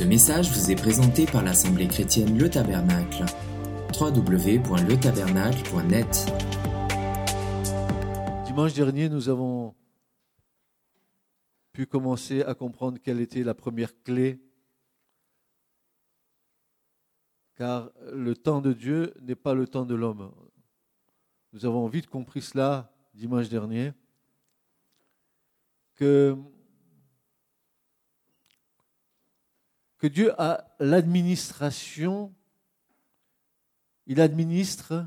Ce message vous est présenté par l'Assemblée chrétienne Le Tabernacle. www.letabernacle.net Dimanche dernier, nous avons pu commencer à comprendre quelle était la première clé. Car le temps de Dieu n'est pas le temps de l'homme. Nous avons vite compris cela dimanche dernier, que, que Dieu a l'administration, il administre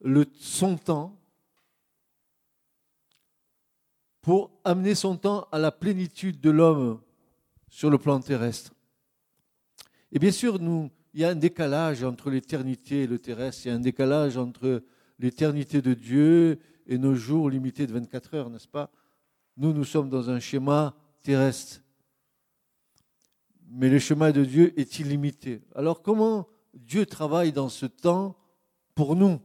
le, son temps pour amener son temps à la plénitude de l'homme sur le plan terrestre. Et bien sûr, nous, il y a un décalage entre l'éternité et le terrestre, il y a un décalage entre l'éternité de Dieu et nos jours limités de 24 heures, n'est-ce pas? Nous, nous sommes dans un schéma terrestre. Mais le schéma de Dieu est illimité. Alors comment Dieu travaille dans ce temps pour nous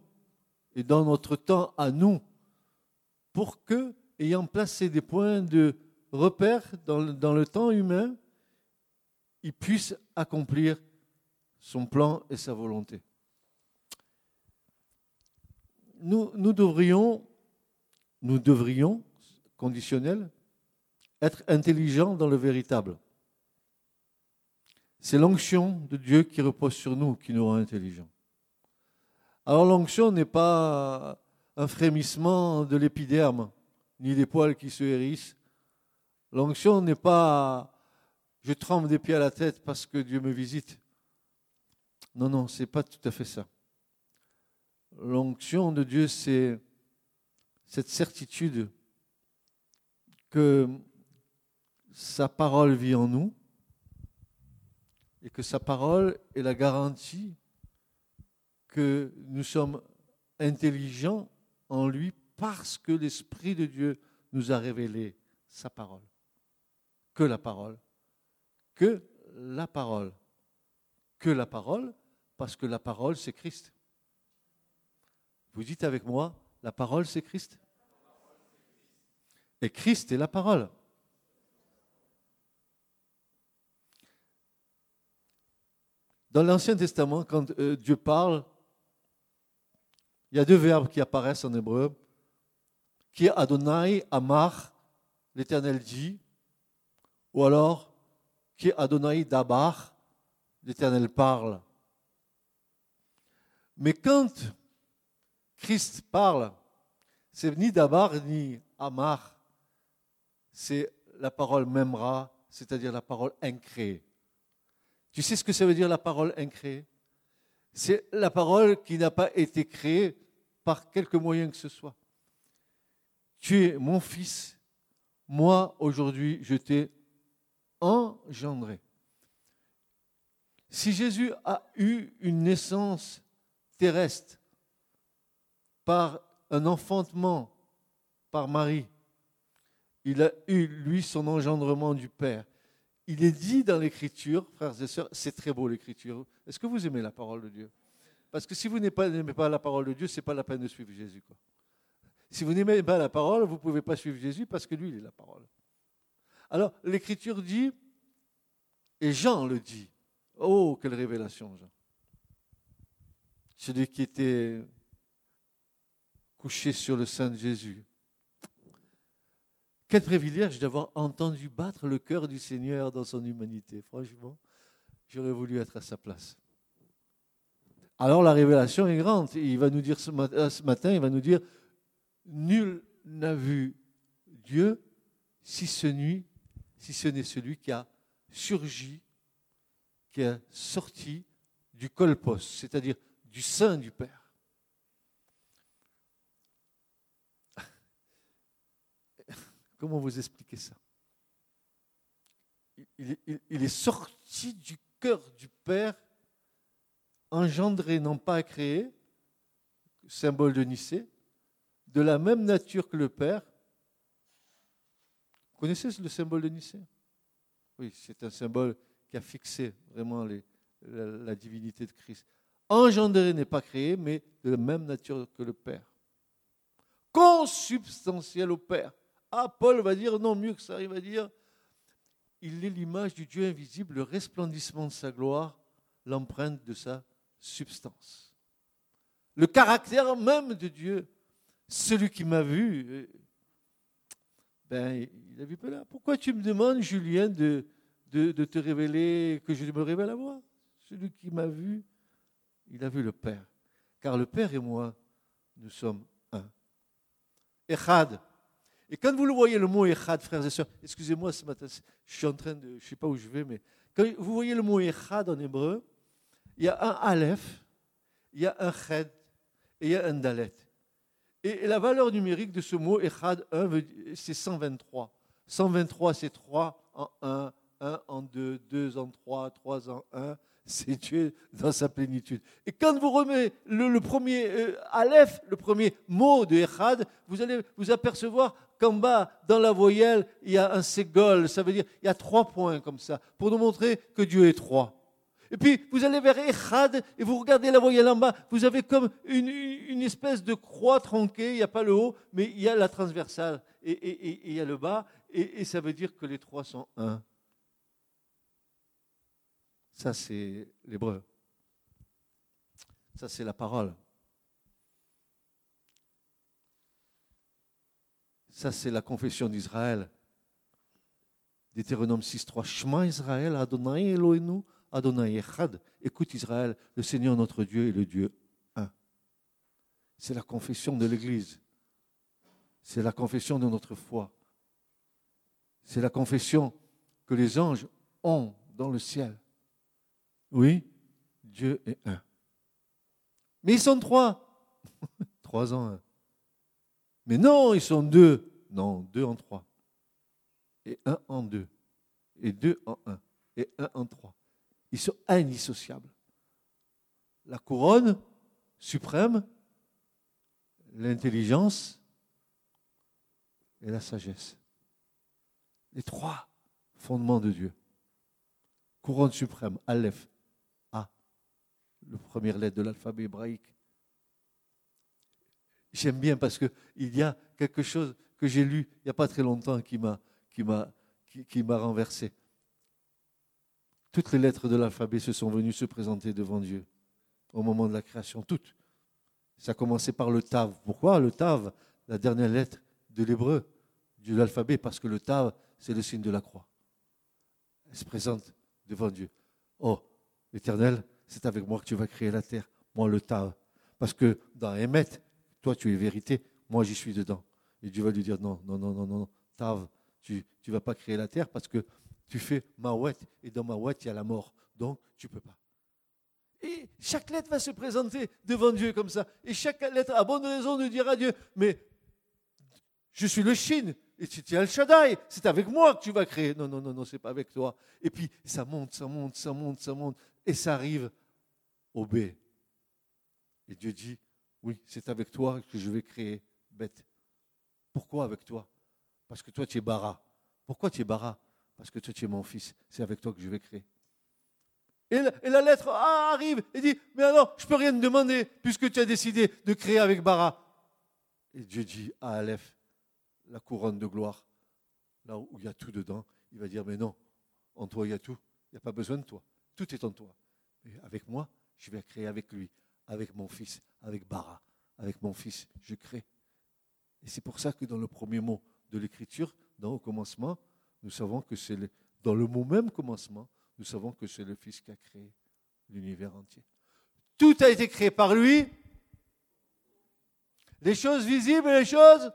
et dans notre temps à nous pour que ayant placé des points de repère dans le, temps humain, il puisse accomplir son plan et sa volonté. Nous, nous devrions, nous devrions, conditionnel, être intelligents dans le véritable. C'est l'onction de Dieu qui repose sur nous qui nous rend intelligents. Alors l'onction n'est pas un frémissement de l'épiderme, ni des poils qui se hérissent. L'onction n'est pas je tremble des pieds à la tête parce que Dieu me visite. Non, non, c'est pas tout à fait ça. L'onction de Dieu, c'est cette certitude que sa parole vit en nous et que sa parole est la garantie que nous sommes intelligents en lui parce que l'Esprit de Dieu nous a révélé sa parole. Que la parole. Que la parole. Que la parole, parce que la parole, c'est Christ. Vous dites avec moi, la parole, c'est Christ. Et Christ est la parole. Dans l'Ancien Testament, quand euh, Dieu parle, il y a deux verbes qui apparaissent en hébreu qui Adonai Amar, l'Éternel dit, ou alors qui Adonai Dabar, l'Éternel parle. Mais quand Christ parle, c'est ni Dabar ni Amar, c'est la parole Memra, c'est-à-dire la parole incréée. Tu sais ce que ça veut dire la parole incréée? C'est la parole qui n'a pas été créée par quelque moyen que ce soit tu es mon fils, moi aujourd'hui je t'ai engendré. Si Jésus a eu une naissance terrestre par un enfantement par Marie, il a eu, lui, son engendrement du Père. Il est dit dans l'Écriture, frères et sœurs, c'est très beau l'Écriture. Est-ce que vous aimez la parole de Dieu? Parce que si vous n'aimez pas, la parole de Dieu, ce n'est pas la peine de suivre Jésus. Si vous n'aimez pas la parole, vous ne pouvez pas suivre Jésus parce que lui, il est la parole. Alors, l'Écriture dit, et Jean le dit, oh, quelle révélation, Jean. Celui qui était couché sur le sein de Jésus. Quel privilège d'avoir entendu battre le cœur du Seigneur dans son humanité. Franchement, j'aurais voulu être à sa place. Alors la révélation est grande. Il va nous dire ce matin, il va nous dire, nul n'a vu Dieu si ce, nuit, si ce n'est celui qui a surgi, qui a sorti du colpos, c'est-à-dire du sein du Père. Comment vous expliquer ça? Il, il, est sorti du cœur du Père, engendré, non pas créé, symbole de Nicée, de la même nature que le Père. Vous connaissez le symbole de Nicée? Oui, c'est un symbole qui a fixé vraiment la, divinité de Christ. Engendré n'est pas créé, mais de la même nature que le Père. Consubstantiel au Père. Ah, Paul va dire non, mieux que ça, il va dire il est l'image du Dieu invisible, le resplendissement de sa gloire, l'empreinte de sa substance. Le caractère même de Dieu. Celui qui m'a vu, euh, ben, il a vu là. Pourquoi tu me demandes, Julien, de, de, de, te révéler, que je me révèle à moi? Celui qui m'a vu, il a vu le Père. Car le Père et moi, nous sommes un. Echad. Et quand vous le voyez, le mot Echad, frères et sœurs, excusez-moi ce matin, je suis en train de, je ne sais pas où je vais, mais quand vous voyez le mot Echad en hébreu, il y a un Aleph, il y a un Ched et il y a un Dalet. Et la valeur numérique de ce mot Echad 1, c'est 123. 123, c'est 3 en 1, 1 en 2, 2 en 3, 3 en 1. C'est Dieu dans sa plénitude. Et quand vous remettez le, premier euh, Aleph, le premier mot de Echad, vous allez vous apercevoir qu'en bas, dans la voyelle, il y a un ségol. Ça veut dire il y a trois points comme ça, pour nous montrer que Dieu est trois. Et puis, vous allez vers Echad et vous regardez la voyelle en bas. Vous avez comme une, espèce de croix tronquée. Il n'y a pas le haut, mais il y a la transversale. Et, il y a le bas. Et, ça veut dire que les trois sont un. Ça, c'est l'hébreu. Ça, c'est la parole. Ça, c'est la confession d'Israël. Deutéronome 6.3. Shema Israël, Adonai Elohenu, Adonai Echad. Écoute Israël, le Seigneur notre Dieu est le Dieu un. C'est la confession de l'Église. C'est la confession de notre foi. C'est la confession que les anges ont dans le ciel. Oui, Dieu est un. Mais ils sont trois. trois en un. Mais non, ils sont deux. Non, deux en trois. Et un en deux. Et deux en un. Et un en trois. Ils sont indissociables. La couronne suprême, l'intelligence et la sagesse. Les trois fondements de Dieu. Couronne suprême, Aleph, A, le première lettre de l'alphabet hébraïque. J'aime bien parce qu'il y a quelque chose que j'ai lu il n'y a pas très longtemps qui m'a qui qui, qui renversé. Toutes les lettres de l'alphabet se sont venues se présenter devant Dieu au moment de la création, toutes. Ça a commencé par le Tav. Pourquoi le Tav? La dernière lettre de l'hébreu, de l'alphabet, parce que le Tav, c'est le signe de la croix. Elle se présente devant Dieu. Oh, l'Éternel, c'est avec moi que tu vas créer la terre. Moi, le Tav. Parce que dans Emet, toi, tu es vérité, moi, j'y suis dedans. Et Dieu va lui dire non, non, non, non, non, Tav, tu ne vas pas créer la terre parce que tu fais Mawet, et dans Mawet, il y a la mort. Donc, tu ne peux pas. Et chaque lettre va se présenter devant Dieu comme ça. Et chaque lettre a bonne raison de dire à Dieu, mais je suis le Chine, et tu es le Shaddai, c'est avec moi que tu vas créer. Non, non, non, non, c'est pas avec toi. Et puis, ça monte, ça monte, ça monte, ça monte, et ça arrive au B. Et Dieu dit, oui, c'est avec toi que je vais créer bête. Pourquoi avec toi? Parce que toi, tu es bara. Pourquoi tu es bara? Parce que toi, tu es mon fils. C'est avec toi que je vais créer. Et la, lettre A arrive et dit, mais alors, je ne peux rien te demander puisque tu as décidé de créer avec Bara. Et Dieu dit à Aleph, la couronne de gloire, là où il y a tout dedans, il va dire, mais non, en toi, il y a tout. Il n'y a pas besoin de toi. Tout est en toi. Et avec moi, je vais créer avec lui, avec mon fils, avec Bara, avec mon fils, je crée. Et c'est pour ça que dans le premier mot de l'écriture, dans au commencement, nous savons que c'est dans le mot même commencement, nous savons que c'est le Fils qui a créé l'univers entier. Tout a été créé par lui. Les choses visibles les choses.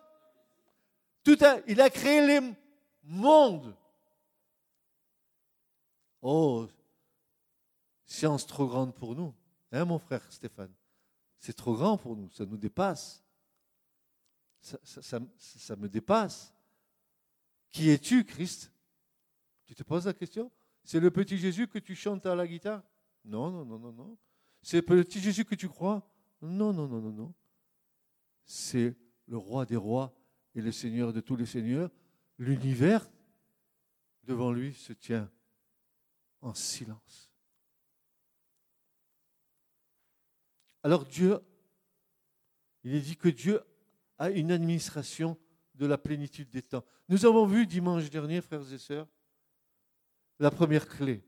Tout a, il a créé les mondes. Oh, science trop grande pour nous. Hein, mon frère Stéphane? C'est trop grand pour nous, ça nous dépasse. ça me dépasse. Qui es-tu, Christ? Tu te poses la question? C'est le petit Jésus que tu chantes à la guitare? Non, non, non, non, non. C'est le petit Jésus que tu crois? Non, non, non, non, non. C'est le roi des rois et le Seigneur de tous les seigneurs. L'univers, devant lui, se tient en silence. Alors Dieu, il est dit que Dieu a une administration de la plénitude des temps. Nous avons vu dimanche dernier, frères et sœurs, la première clé.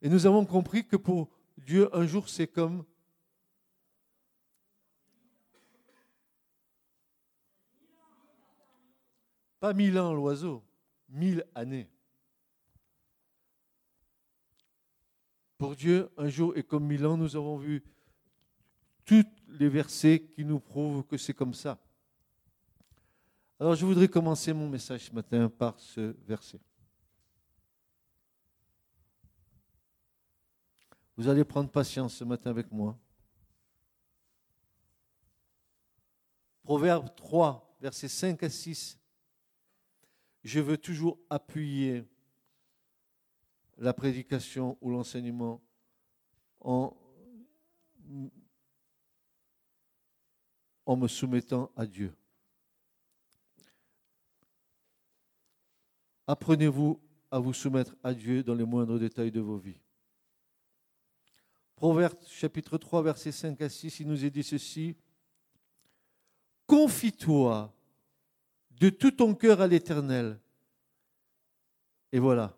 Et nous avons compris que pour Dieu, un jour, c'est comme pas mille ans l'oiseau, mille années. Pour Dieu, un jour est comme mille ans. Nous avons vu tous les versets qui nous prouvent que c'est comme ça. Alors je voudrais commencer mon message ce matin par ce verset. Vous allez prendre patience ce matin avec moi. Proverbe 3, versets 5 à 6. Je veux toujours appuyer la prédication ou l'enseignement en, en me soumettant à Dieu. Apprenez-vous à vous soumettre à Dieu dans les moindres détails de vos vies. Proverbe chapitre 3, versets 5 à 6, il nous est dit ceci. Confie-toi de tout ton cœur à l'Éternel. Et voilà.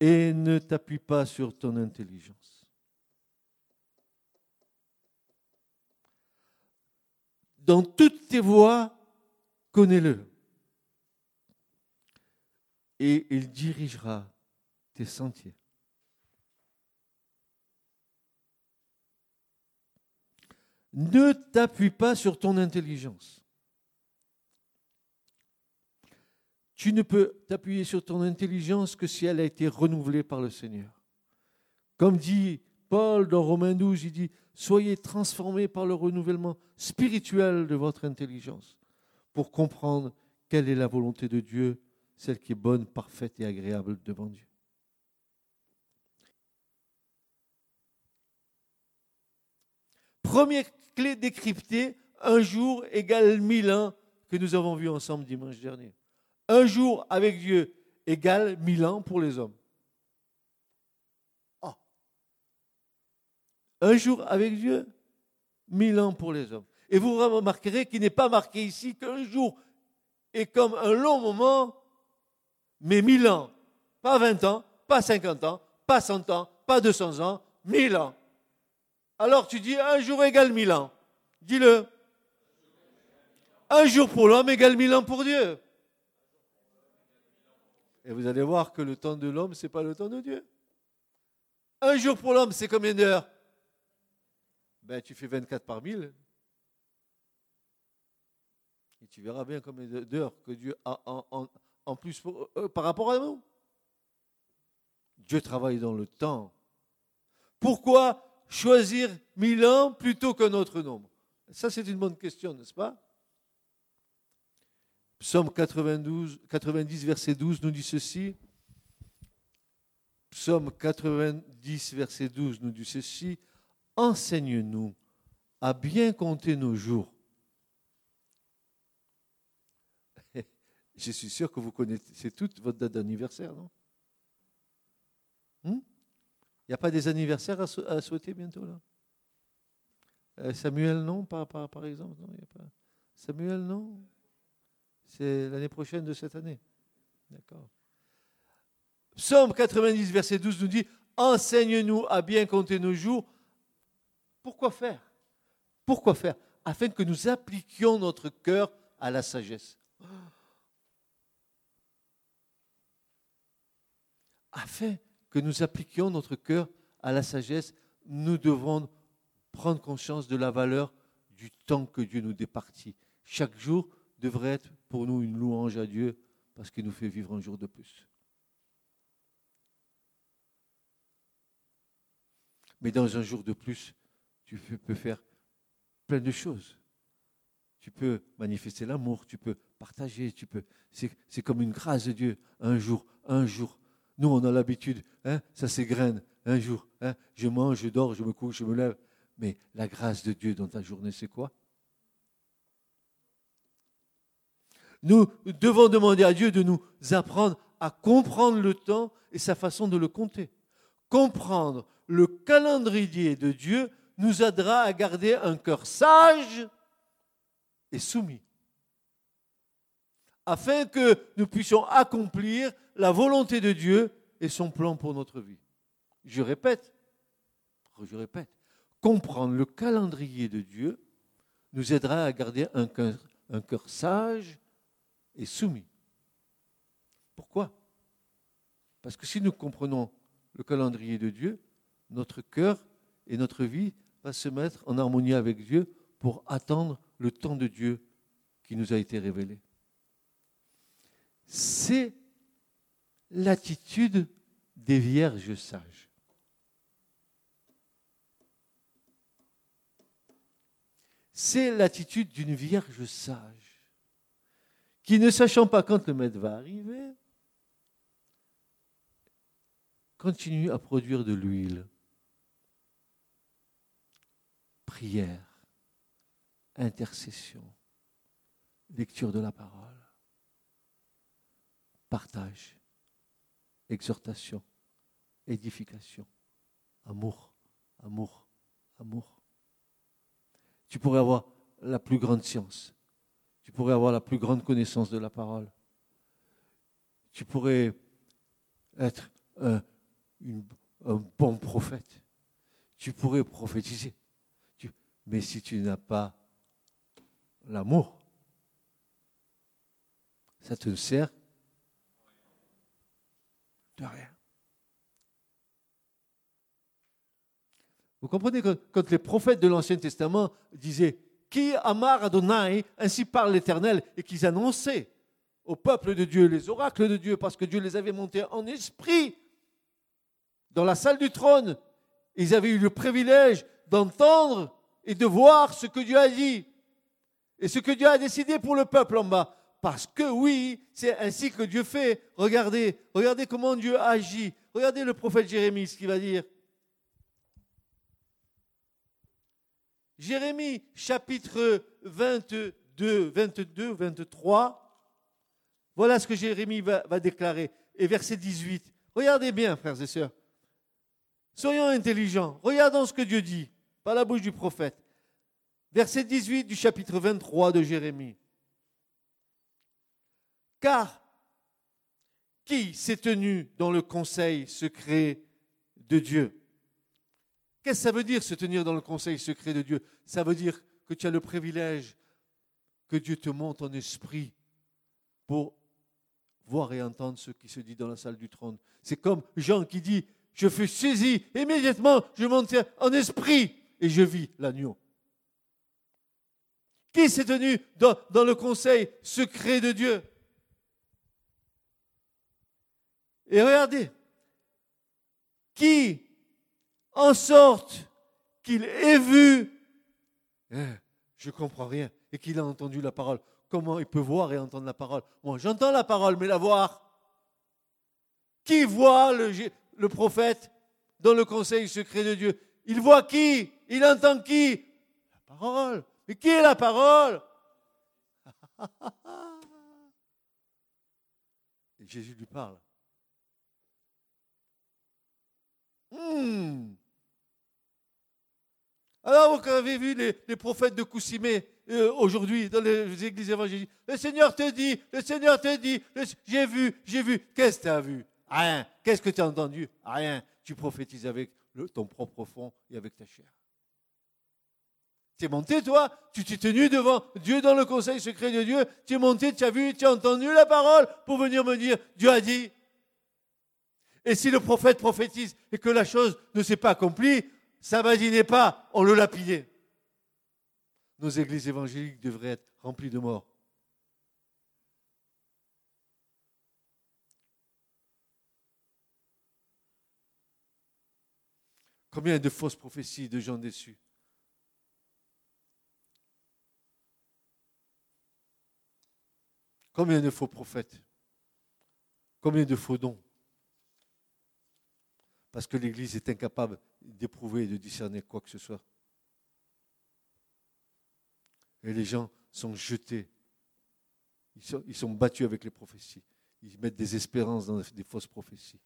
Et ne t'appuie pas sur ton intelligence. Dans toutes tes voies, connais-le. Et il dirigera tes sentiers. Ne t'appuie pas sur ton intelligence. Tu ne peux t'appuyer sur ton intelligence que si elle a été renouvelée par le Seigneur. Comme dit Paul dans Romains 12, il dit, soyez transformés par le renouvellement spirituel de votre intelligence pour comprendre quelle est la volonté de Dieu, celle qui est bonne, parfaite et agréable devant Dieu. Première clé décryptée, un jour égale mille ans que nous avons vu ensemble dimanche dernier. Un jour avec Dieu égale mille ans pour les hommes. Un jour avec Dieu, mille ans pour les hommes. Et vous remarquerez qu'il n'est pas marqué ici qu'un jour est comme un long moment, mais mille ans. Pas vingt ans, pas cinquante ans, pas cent ans, pas deux cents ans, mille ans. Alors tu dis un jour égale mille ans. Dis-le. Un jour pour l'homme égale mille ans pour Dieu. Et vous allez voir que le temps de l'homme, ce n'est pas le temps de Dieu. Un jour pour l'homme, c'est combien d'heures? Ben, tu fais 24 par mille. Et tu verras bien combien d'heures que Dieu a en, plus euh, par rapport à nous. Dieu travaille dans le temps. Pourquoi choisir mille ans plutôt qu'un autre nombre? Ça, c'est une bonne question, n'est-ce pas? Psaume 92, 90, verset 12 nous dit ceci. Psaume 90, verset 12 nous dit ceci. Enseigne-nous à bien compter nos jours. Je suis sûr que vous connaissez toute votre date d'anniversaire, non? Hmm? Il n'y a pas des anniversaires à, souhaiter bientôt là? Euh, Samuel, non, par, par, exemple non? Samuel, non? C'est l'année prochaine de cette année. D'accord. Psaume 90, verset 12 nous dit Enseigne-nous à bien compter nos jours. Pourquoi faire? Pourquoi faire? Afin que nous appliquions notre cœur à la sagesse. Afin que nous appliquions notre cœur à la sagesse, nous devons prendre conscience de la valeur du temps que Dieu nous départit. Chaque jour devrait être pour nous une louange à Dieu parce qu'il nous fait vivre un jour de plus. Mais dans un jour de plus, tu peux faire plein de choses. Tu peux manifester l'amour, tu peux partager, tu peux. C'est comme une grâce de Dieu. Un jour, un jour, nous, on a l'habitude, hein, ça s'égrène. Un jour, hein, je mange, je dors, je me couche, je me lève. Mais la grâce de Dieu dans ta journée, c'est quoi? Nous devons demander à Dieu de nous apprendre à comprendre le temps et sa façon de le compter. Comprendre le calendrier de Dieu nous aidera à garder un cœur sage et soumis, afin que nous puissions accomplir la volonté de Dieu et son plan pour notre vie. Je répète, je répète, comprendre le calendrier de Dieu nous aidera à garder un cœur, un cœur sage et soumis. Pourquoi? Parce que si nous comprenons le calendrier de Dieu, notre cœur et notre vie va se mettre en harmonie avec Dieu pour attendre le temps de Dieu qui nous a été révélé. C'est l'attitude des vierges sages. C'est l'attitude d'une vierge sage qui, ne sachant pas quand le maître va arriver, continue à produire de l'huile. Prière, intercession, lecture de la parole, partage, exhortation, édification, amour, amour, amour. Tu pourrais avoir la plus grande science, tu pourrais avoir la plus grande connaissance de la parole, tu pourrais être un, bon prophète, tu pourrais prophétiser, mais si tu n'as pas l'amour, ça te sert de rien. Vous comprenez que quand les prophètes de l'Ancien Testament disaient Qui amar Adonai, ainsi parle l'Éternel, et qu'ils annonçaient au peuple de Dieu les oracles de Dieu, parce que Dieu les avait montés en esprit dans la salle du trône, ils avaient eu le privilège d'entendre et de voir ce que Dieu a dit et ce que Dieu a décidé pour le peuple en bas. Parce que oui, c'est ainsi que Dieu fait. Regardez, regardez comment Dieu agit. Regardez le prophète Jérémie, ce qu'il va dire. Jérémie, chapitre 22, 22, 23. Voilà ce que Jérémie va, déclarer. Et verset 18. Regardez bien, frères et sœurs. Soyons intelligents. Regardons ce que Dieu dit par la bouche du prophète. Verset 18 du chapitre 23 de Jérémie. Car qui s'est tenu dans le conseil secret de Dieu? Qu'est-ce que ça veut dire se tenir dans le conseil secret de Dieu? Ça veut dire que tu as le privilège que Dieu te monte en esprit pour voir et entendre ce qui se dit dans la salle du trône. C'est comme Jean qui dit, je fus saisi, immédiatement je monte en esprit et je vis l'agneau. Qui s'est tenu dans, le conseil secret de Dieu Et regardez, qui, en sorte qu'il ait vu, eh, je comprends rien, et qu'il a entendu la parole. Comment il peut voir et entendre la parole? Moi, j'entends la parole, mais la voir. Qui voit le prophète dans le conseil secret de Dieu? Il voit qui? Il entend qui? La parole. Mais qui est la parole? Et Jésus lui parle. Hmm. Alors, vous avez vu les, prophètes de Koussimé euh, aujourd'hui dans les églises évangéliques, le Seigneur te dit, le Seigneur te dit, j'ai vu, j'ai vu. Qu'est-ce que tu as vu? Rien. Qu'est-ce que tu as entendu? Rien. Tu prophétises avec ton propre fond et avec ta chair. Tu es monté, toi, tu t'es tenu devant Dieu dans le conseil secret de Dieu, tu es monté, tu as vu, tu as entendu la parole pour venir me dire, Dieu a dit, et si le prophète prophétise et que la chose ne s'est pas accomplie, ça badinez pas, on le lapidait. Nos églises évangéliques devraient être remplies de morts. Combien de fausses prophéties de gens déçus? Combien de faux prophètes? Combien de faux dons? Parce que l'Église est incapable d'éprouver et de discerner quoi que ce soit. Et les gens sont jetés. Ils sont, battus avec les prophéties. Ils mettent des espérances dans des fausses prophéties.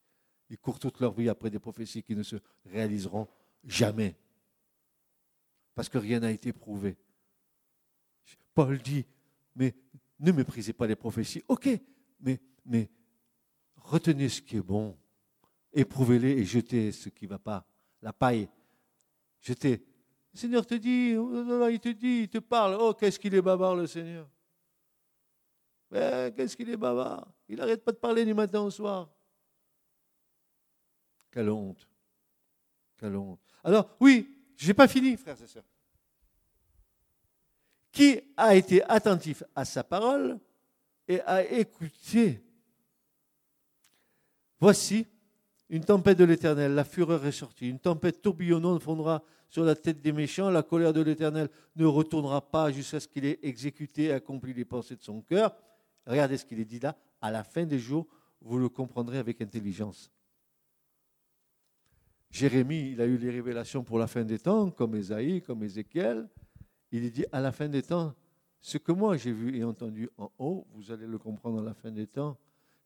Ils courent toute leur vie après des prophéties qui ne se réaliseront jamais. Parce que rien n'a été prouvé. Paul dit, mais ne méprisez pas les prophéties. Ok, mais, retenez ce qui est bon éprouvez-les et jetez ce qui ne va pas, la paille. Jetez. Le Seigneur te dit, oh, il te dit, il te parle. Oh, qu'est-ce qu'il est bavard, le Seigneur. qu'est-ce qu'il est bavard. Il n'arrête pas de parler du matin au soir. Quelle honte. Quelle honte. Alors, oui, je n'ai pas fini, frères et sœurs. Qui a été attentif à sa parole et a écouté Voici une tempête de l'Éternel, la fureur est sortie, une tempête tourbillonnante fondra sur la tête des méchants, la colère de l'Éternel ne retournera pas jusqu'à ce qu'il ait exécuté et accompli les pensées de son cœur. Regardez ce qu'il est dit là, à la fin des jours, vous le comprendrez avec intelligence. Jérémie, il a eu les révélations pour la fin des temps, comme Esaïe, comme Ézéchiel. Il dit à la fin des temps, ce que moi j'ai vu et entendu en haut, vous allez le comprendre à la fin des temps.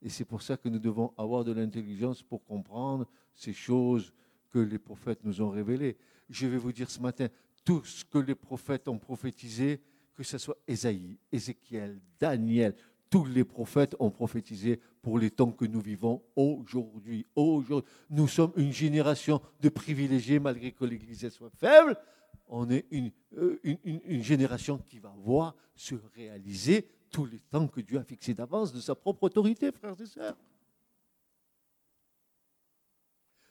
Et c'est pour ça que nous devons avoir de l'intelligence pour comprendre ces choses que les prophètes nous ont révélées. Je vais vous dire ce matin, tout ce que les prophètes ont prophétisé, que ce soit Esaïe, Ézéchiel, Daniel, tous les prophètes ont prophétisé pour les temps que nous vivons aujourd'hui. Aujourd'hui, nous sommes une génération de privilégiés, malgré que l'Église soit faible. On est une, euh, une génération qui va voir se réaliser tous les temps que Dieu a fixés d'avance de sa propre autorité, frères et sœurs.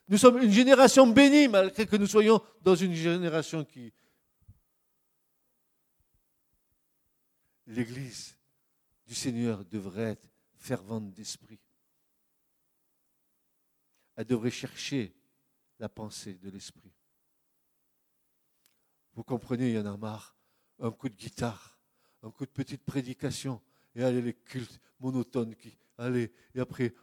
Nous sommes une génération bénie, malgré que nous soyons dans une génération qui... L'Église du Seigneur devrait être fervente d'esprit. Elle devrait chercher la pensée de l'esprit. Vous comprenez, il y en a marre. Un coup de guitare, un coup de petite prédication, et allez, les cultes monotones qui, allez, et après,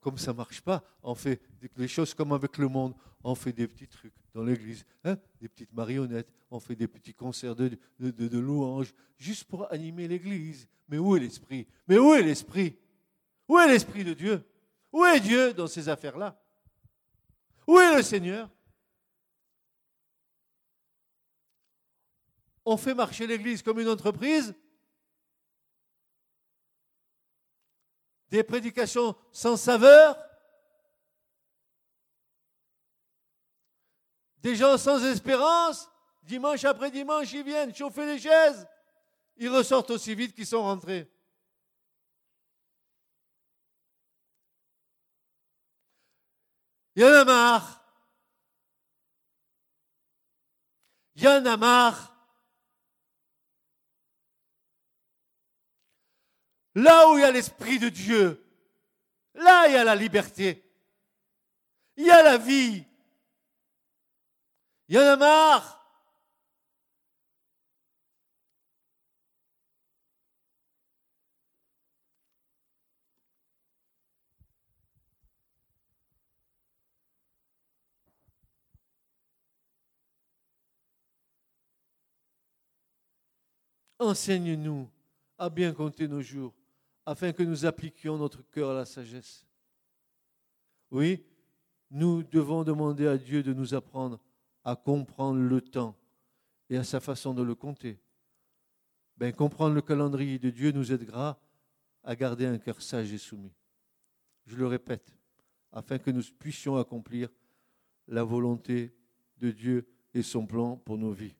comme ça ne marche pas, on fait des choses comme avec le monde, on fait des petits trucs dans l'église, hein, des petites marionnettes, on fait des petits concerts de louanges, juste pour animer l'église. Mais où est l'esprit? Mais où est l'esprit? Où est l'esprit de Dieu? Où est Dieu dans ces affaires-là? Où est le Seigneur? On fait marcher l'église comme une entreprise. Des prédications sans saveur, des gens sans espérance, dimanche après dimanche, ils viennent chauffer les chaises, ils ressortent aussi vite qu'ils sont rentrés. Il y en a marre. Il y en a marre Là où il y a l'Esprit de Dieu, là il y a la liberté. Il y a la vie. Il y en a marre. Enseigne-nous à bien compter nos jours afin que nous appliquions notre cœur à la sagesse. Oui, nous devons demander à Dieu de nous apprendre à comprendre le temps et à sa façon de le compter. Ben, comprendre le calendrier de Dieu nous aidera à garder un cœur sage et soumis. Je le répète, afin que nous puissions accomplir la volonté de Dieu et son plan pour nos vies.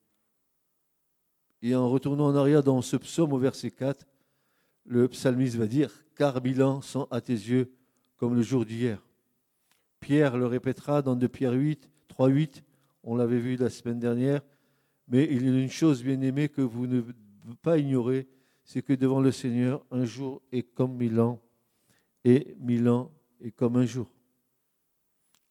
Et en retournant en arrière dans ce psaume au verset 4, le psalmiste va dire Car bilan sont à tes yeux comme le jour d'hier. Pierre le répétera dans 2 Pierre 8, 3, 8, on l'avait vu la semaine dernière, mais il y a une chose bien aimée que vous ne pouvez pas ignorer, c'est que devant le Seigneur, un jour est comme mille ans, et mille ans est comme un jour.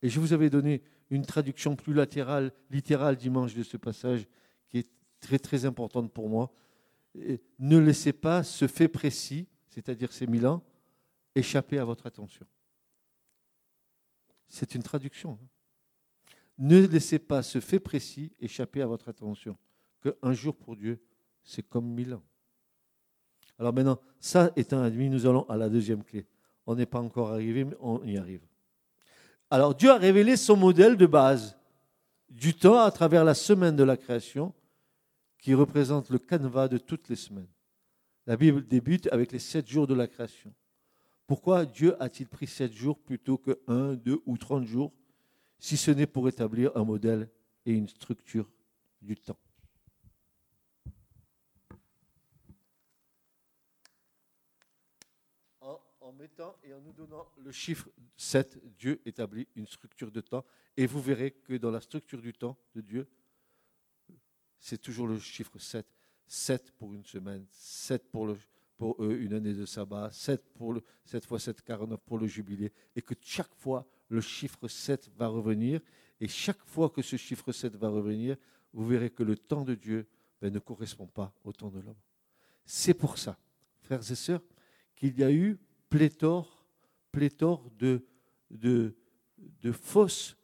Et je vous avais donné une traduction plus latérale, littérale dimanche de ce passage, qui est très très importante pour moi ne laissez pas ce fait précis, c'est-à-dire ces mille ans, échapper à votre attention. C'est une traduction. Hein. Ne laissez pas ce fait précis échapper à votre attention. Qu'un jour pour Dieu, c'est comme mille ans. Alors maintenant, ça étant admis, nous allons à la deuxième clé. On n'est pas encore arrivé, mais on y arrive. Alors Dieu a révélé son modèle de base du temps à travers la semaine de la création qui représente le canevas de toutes les semaines. La Bible débute avec les sept jours de la création. Pourquoi Dieu a-t-il pris sept jours plutôt que un, deux ou trente jours, si ce n'est pour établir un modèle et une structure du temps? En, mettant et en nous donnant le chiffre 7, Dieu établit une structure de temps. Et vous verrez que dans la structure du temps de Dieu, c'est toujours le chiffre 7. 7 pour une semaine, 7 pour, le, pour une année de sabbat, 7, pour le, 7 fois 7, 49 pour le jubilé, et que chaque fois le chiffre 7 va revenir, et chaque fois que ce chiffre 7 va revenir, vous verrez que le temps de Dieu ben, ne correspond pas au temps de l'homme. C'est pour ça, frères et sœurs, qu'il y a eu pléthore, pléthore de, de, de, fausses,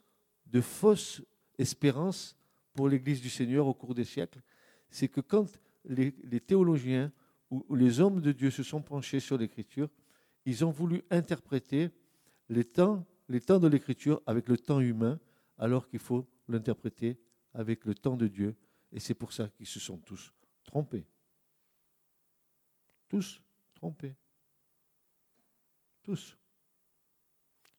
de fausses espérances pour l'Église du Seigneur au cours des siècles. C'est que quand les, théologiens ou, les hommes de Dieu se sont penchés sur l'Écriture, ils ont voulu interpréter les temps, les temps de l'Écriture avec le temps humain, alors qu'il faut l'interpréter avec le temps de Dieu. Et c'est pour ça qu'ils se sont tous trompés. Tous trompés. Tous.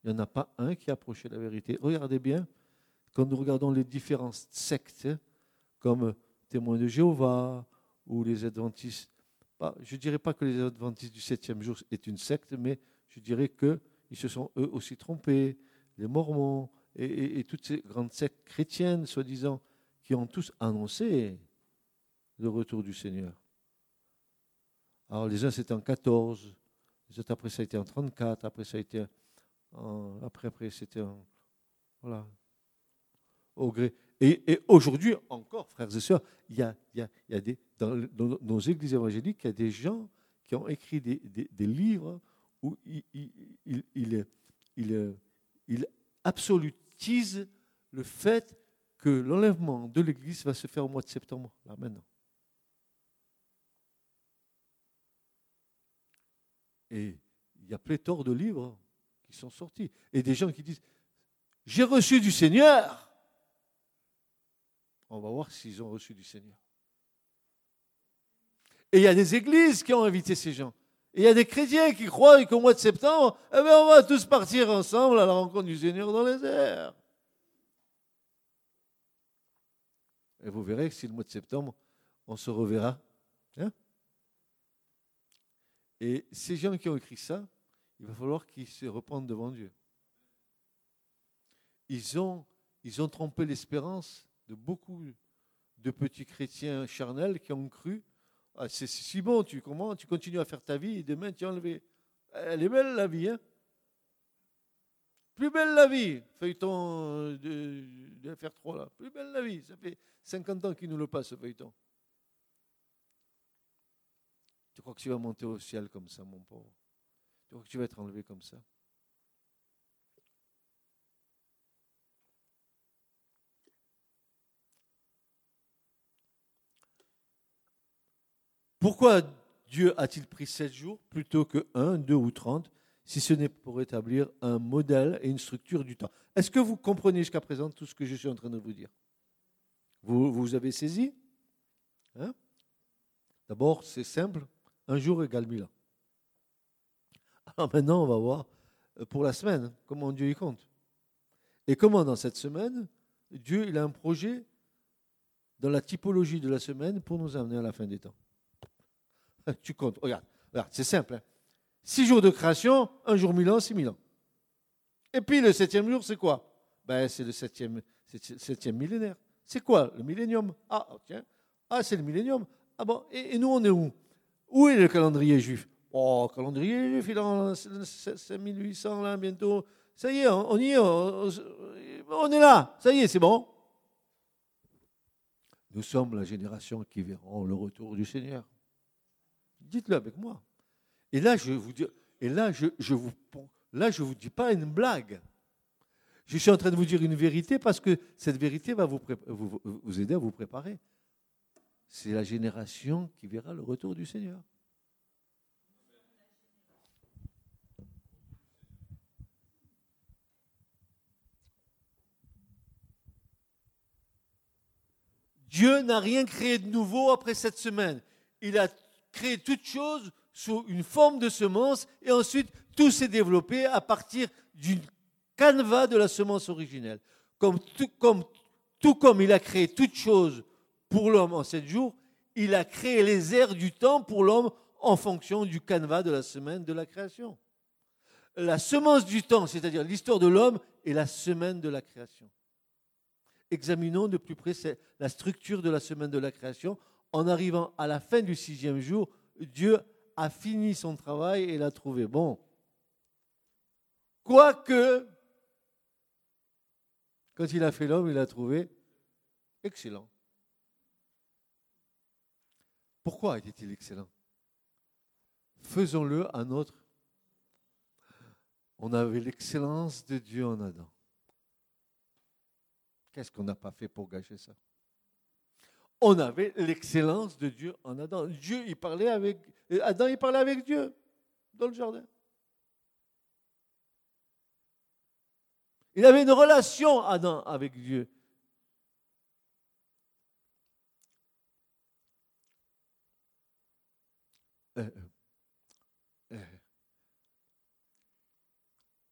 Il n'y en a pas un qui a approché la vérité. Regardez bien, quand nous regardons les différentes sectes, comme témoins de Jéhovah, ou les adventistes. je ne dirais pas que les adventistes du septième jour est une secte, mais je dirais qu'ils se sont eux aussi trompés, les mormons et, toutes ces grandes sectes chrétiennes, soi-disant, qui ont tous annoncé le retour du Seigneur. Alors les uns c'était en 14, les autres après ça a été en 34, après ça a été après après c'était en voilà au gré et, aujourd'hui encore, frères et sœurs, il y a, des, dans, nos églises évangéliques, il y a des gens qui ont écrit des, livres où ils, ils, absolutisent le fait que l'enlèvement de l'Église va se faire au mois de septembre, là maintenant. Et il y a pléthore de livres qui sont sortis. Et des gens qui disent, j'ai reçu du Seigneur, on va voir s'ils ont reçu du Seigneur. Et il y a des églises qui ont invité ces gens. Et il y a des chrétiens qui croient qu'au mois de septembre, eh bien, on va tous partir ensemble à la rencontre du Seigneur dans les airs. Et vous verrez que si le mois de septembre, on se reverra. Hein. Et ces gens qui ont écrit ça, il va falloir qu'ils se repentent devant Dieu. Ils ont, ils ont trompé l'espérance de beaucoup de petits chrétiens charnels qui ont cru ah, c'est si bon, tu, comment, tu continues à faire ta vie et demain tu es enlevé. Elle est belle la vie, hein Plus belle la vie, feuilleton de, de FR3 là. Plus belle la vie. Ça fait 50 ans qu'il nous le passe, ce feuilleton. Tu crois que tu vas monter au ciel comme ça, mon pauvre? Tu crois que tu vas être enlevé comme ça? Pourquoi Dieu a-t-il pris sept jours plutôt que un, deux ou trente, si ce n'est pour établir un modèle et une structure du temps? Est-ce que vous comprenez jusqu'à présent tout ce que je suis en train de vous dire? Vous, vous avez saisi? Hein? D'abord, c'est simple, un jour égale mille ans. Alors maintenant, on va voir euh, pour la semaine comment Dieu y compte. Et comment dans cette semaine, Dieu a un projet dans la typologie de la semaine pour nous amener à la fin des temps? Tu comptes, regarde, c'est simple. Hein. Six jours de création, un jour mille ans, six mille ans. Et puis le septième jour, c'est quoi? Ben, C'est le septième, septième millénaire. C'est quoi le millénium? Ah, tiens. Ah, c'est le millénium. Ah bon, et, nous, on est où? Où est le calendrier juif? Oh, calendrier juif, il est en 5800 là, bientôt. Ça y est, on y est, on est là. Ça y est, c'est bon. Nous sommes la génération qui verront le retour du Seigneur. Dites-le avec moi. Et là, je vous dis, et là, je, vous, là, je vous dis pas une blague. Je suis en train de vous dire une vérité parce que cette vérité va vous, vous, vous aider à vous préparer. C'est la génération qui verra le retour du Seigneur. Dieu n'a rien créé de nouveau après cette semaine. Il a créer toute chose sous une forme de semence et ensuite tout s'est développé à partir d'une canevas de la semence originelle. Tout, comme, il a créé toute chose pour l'homme en sept jours, il a créé les airs du temps pour l'homme en fonction du canevas de la semaine de la création. La semence du temps, c'est-à-dire l'histoire de l'homme, est la semaine de la création. Examinons de plus près la structure de la semaine de la création. En arrivant à la fin du sixième jour, Dieu a fini son travail et l'a trouvé bon. Quoique, quand il a fait l'homme, il l'a trouvé excellent. Pourquoi était-il excellent? Faisons-le à notre. On avait l'excellence de Dieu en Adam. Qu'est-ce qu'on n'a pas fait pour gâcher ça? On avait l'excellence de Dieu en Adam. Dieu, il parlait avec. Adam, il parlait avec Dieu dans le jardin. Il avait une relation, Adam, avec Dieu. Euh, euh, euh,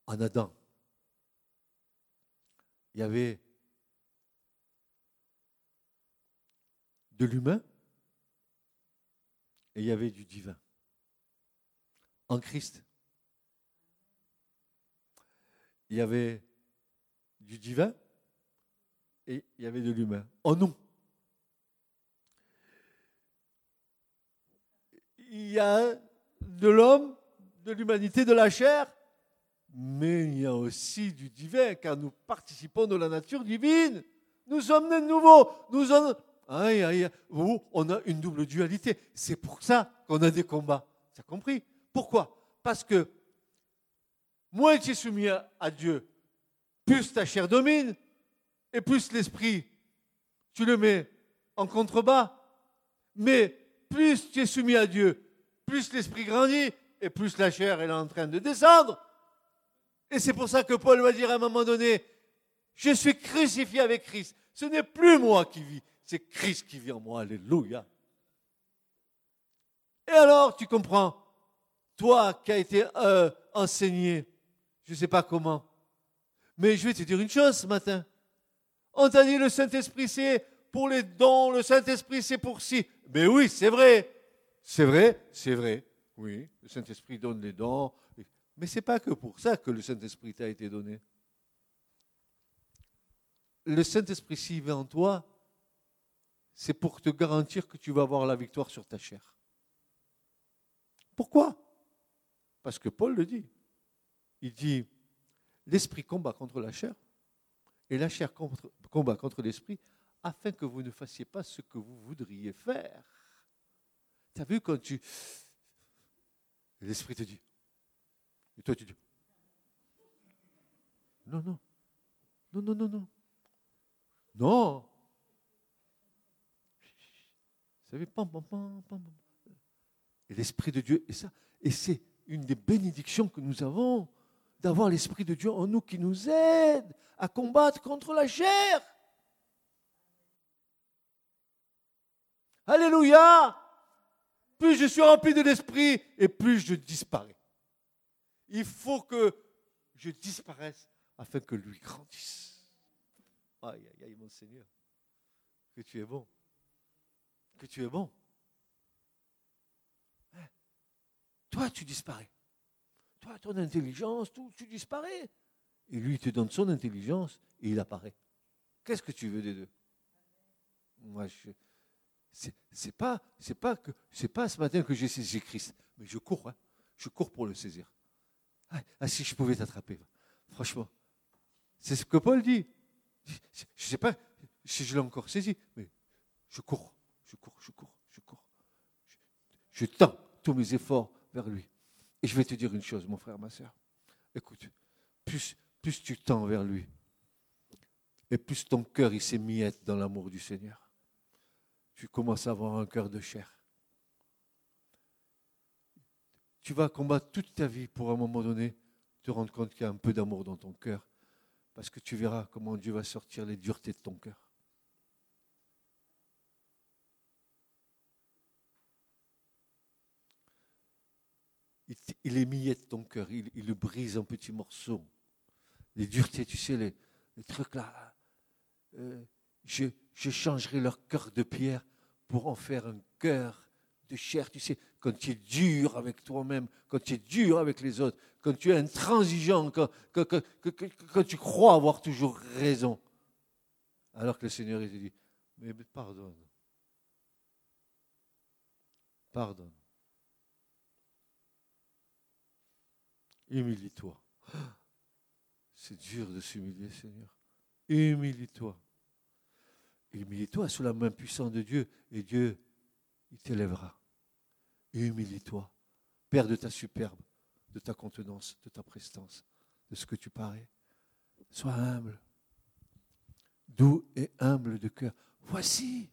en Adam, il y avait de l'humain et il y avait du divin. En Christ, il y avait du divin et il y avait de l'humain. En nous. Il y a de l'homme, de l'humanité, de la chair, mais il y a aussi du divin, car nous participons de la nature divine. Nous sommes des nouveaux. Nous. Aïe, on a une double dualité. C'est pour ça qu'on a des combats. Tu compris? Pourquoi? Parce que moins tu es soumis à Dieu, plus ta chair domine, et plus l'esprit, tu le mets en contrebas. Mais plus tu es soumis à Dieu, plus l'esprit grandit, et plus la chair est en train de descendre. Et c'est pour ça que Paul va dire à un moment donné, je suis crucifié avec Christ. Ce n'est plus moi qui vis, c'est Christ qui vit en moi. Alléluia. Et alors, tu comprends, toi qui as été euh, enseigné, je ne sais pas comment, mais je vais te dire une chose ce matin. On t'a dit le Saint-Esprit c'est pour les dons, le Saint-Esprit c'est pour si. Mais oui, c'est vrai. C'est vrai, c'est vrai. Oui, le Saint-Esprit donne les dons. Mais ce n'est pas que pour ça que le Saint-Esprit t'a été donné. Le Saint-Esprit, s'il vit en toi, c'est pour te garantir que tu vas avoir la victoire sur ta chair. Pourquoi? Parce que Paul le dit. Il dit, l'esprit combat contre la chair et la chair combat contre l'esprit afin que vous ne fassiez pas ce que vous voudriez faire. Tu as vu quand tu... L'esprit te dit. Et toi tu dis. Non, non. Non, non, non, non. Non. Vous savez, pam, pam, pam, pam. Et l'Esprit de Dieu, et ça, et c'est une des bénédictions que nous avons d'avoir l'Esprit de Dieu en nous qui nous aide à combattre contre la chair. Alléluia. Plus je suis rempli de l'Esprit et plus je disparais. Il faut que je disparaisse afin que lui grandisse. Aïe, aïe, aïe, mon Seigneur, que tu es bon. Que tu es bon. Hein? Toi, tu disparais. Toi, ton intelligence, tout, tu disparais. Et lui, il te donne son intelligence et il apparaît. Qu'est-ce que tu veux des deux? Moi, je. C'est pas, c'est pas que, c'est pas ce matin que j'ai saisi Christ, mais je cours, hein. je cours pour le saisir. Ah, ah si je pouvais t'attraper, franchement, c'est ce que Paul dit. Je ne sais pas si je l'ai encore saisi, mais je cours, je cours, je cours, je cours. je tends tous mes efforts vers lui. Et je vais te dire une chose, mon frère, ma soeur. Écoute, plus, tu tends vers lui, et plus ton cœur il s'émiette dans l'amour du Seigneur, tu commences à avoir un cœur de chair. Tu vas combattre toute ta vie pour à un moment donné te rendre compte qu'il y a un peu d'amour dans ton cœur, parce que tu verras comment Dieu va sortir les duretés de ton cœur. Il, il émiette ton cœur, il, le brise en petits morceaux. Les duretés, tu sais, les, trucs là. Euh, je, changerai leur cœur de pierre pour en faire un cœur de chair. Tu sais, quand tu es dur avec toi-même, quand tu es dur avec les autres, quand tu es intransigeant, quand tu crois avoir toujours raison. Alors que le Seigneur, il te dit, mais pardonne. Pardonne. Humilie-toi. C'est dur de s'humilier, Seigneur. Humilie-toi. Humilie-toi sous la main puissante de Dieu et Dieu, il t'élèvera. Humilie-toi. Père de ta superbe, de ta contenance, de ta prestance, de ce que tu parais. Sois humble. Doux et humble de cœur. Voici,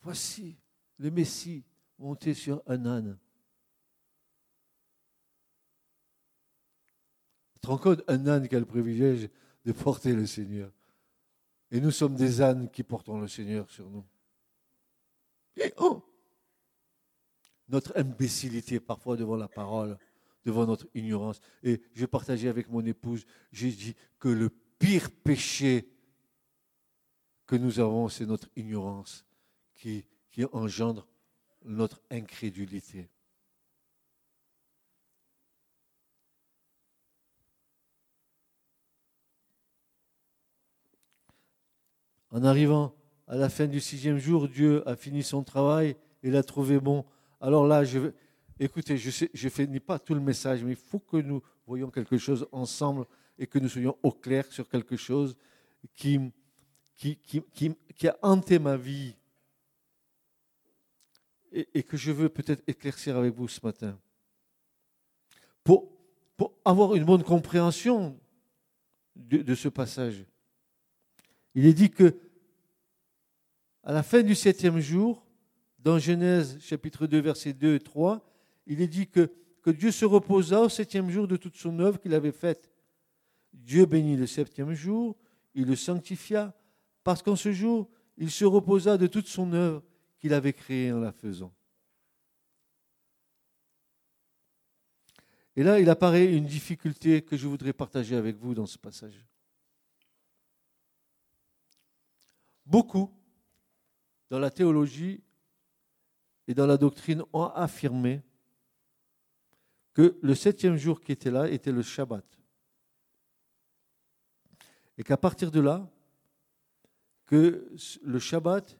voici le Messie monté sur un âne. Tu te rends compte, un âne qui a le privilège de porter le Seigneur. Et nous sommes des ânes qui portons le Seigneur sur nous. Et oh Notre imbécilité parfois devant la parole, devant notre ignorance. Et je partageais avec mon épouse, j'ai dit que le pire péché que nous avons, c'est notre ignorance qui, qui engendre notre incrédulité. En arrivant à la fin du sixième jour, Dieu a fini son travail et l'a trouvé bon. Alors là, je, écoutez, je ne finis pas tout le message, mais il faut que nous voyons quelque chose ensemble et que nous soyons au clair sur quelque chose qui, a hanté ma vie et, que je veux peut-être éclaircir avec vous ce matin. Pour, avoir une bonne compréhension de ce passage. Il est dit que à la fin du septième jour, dans Genèse chapitre 2, versets 2 et 3, il est dit que, que Dieu se reposa au septième jour de toute son œuvre qu'il avait faite. Dieu bénit le septième jour, il le sanctifia, parce qu'en ce jour, il se reposa de toute son œuvre qu'il avait créée en la faisant. Et là, il apparaît une difficulté que je voudrais partager avec vous dans ce passage. Beaucoup, dans la théologie et dans la doctrine, ont affirmé que le septième jour qui était là était le Shabbat. Et qu'à partir de là, que le Shabbat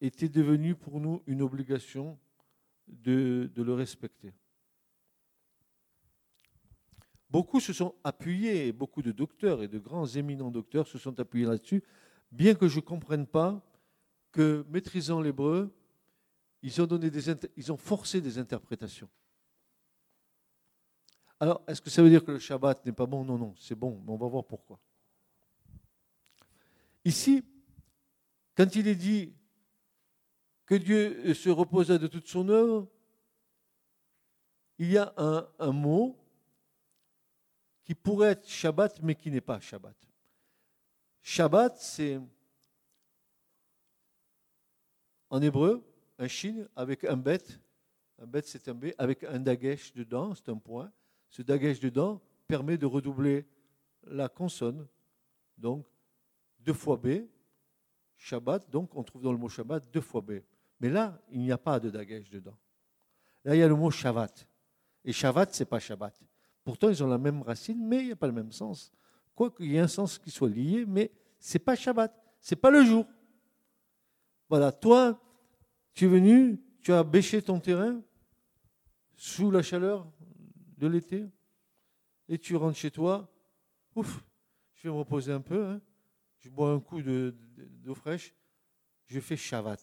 était devenu pour nous une obligation de, de le respecter. Beaucoup se sont appuyés, beaucoup de docteurs et de grands éminents docteurs se sont appuyés là-dessus bien que je ne comprenne pas que, maîtrisant l'hébreu, ils ont, forcé des interprétations. Alors, est-ce que ça veut dire que le Shabbat n'est pas bon? Non, non, c'est bon, mais on va voir pourquoi. Ici, quand il est dit que Dieu se reposa de toute son œuvre, il y a un, un mot qui pourrait être Shabbat, mais qui n'est pas Shabbat. Shabbat, c'est en hébreu un shin avec un bet. Un bet, c'est un b avec un dagesh dedans, c'est un point. Ce dagesh dedans permet de redoubler la consonne. Donc, deux fois b. Shabbat, donc on trouve dans le mot Shabbat deux fois b. Mais là, il n'y a pas de dagesh dedans. Là, il y a le mot Shabbat. Et Shabbat, c'est pas Shabbat. Pourtant, ils ont la même racine, mais il n'y a pas le même sens. Quoi qu'il y ait un sens qui soit lié, mais c'est pas Shabbat, c'est pas le jour. Voilà, toi, tu es venu, tu as bêché ton terrain sous la chaleur de l'été, et tu rentres chez toi, ouf, je vais me reposer un peu, hein. je bois un coup d'eau fraîche, je fais Shabbat.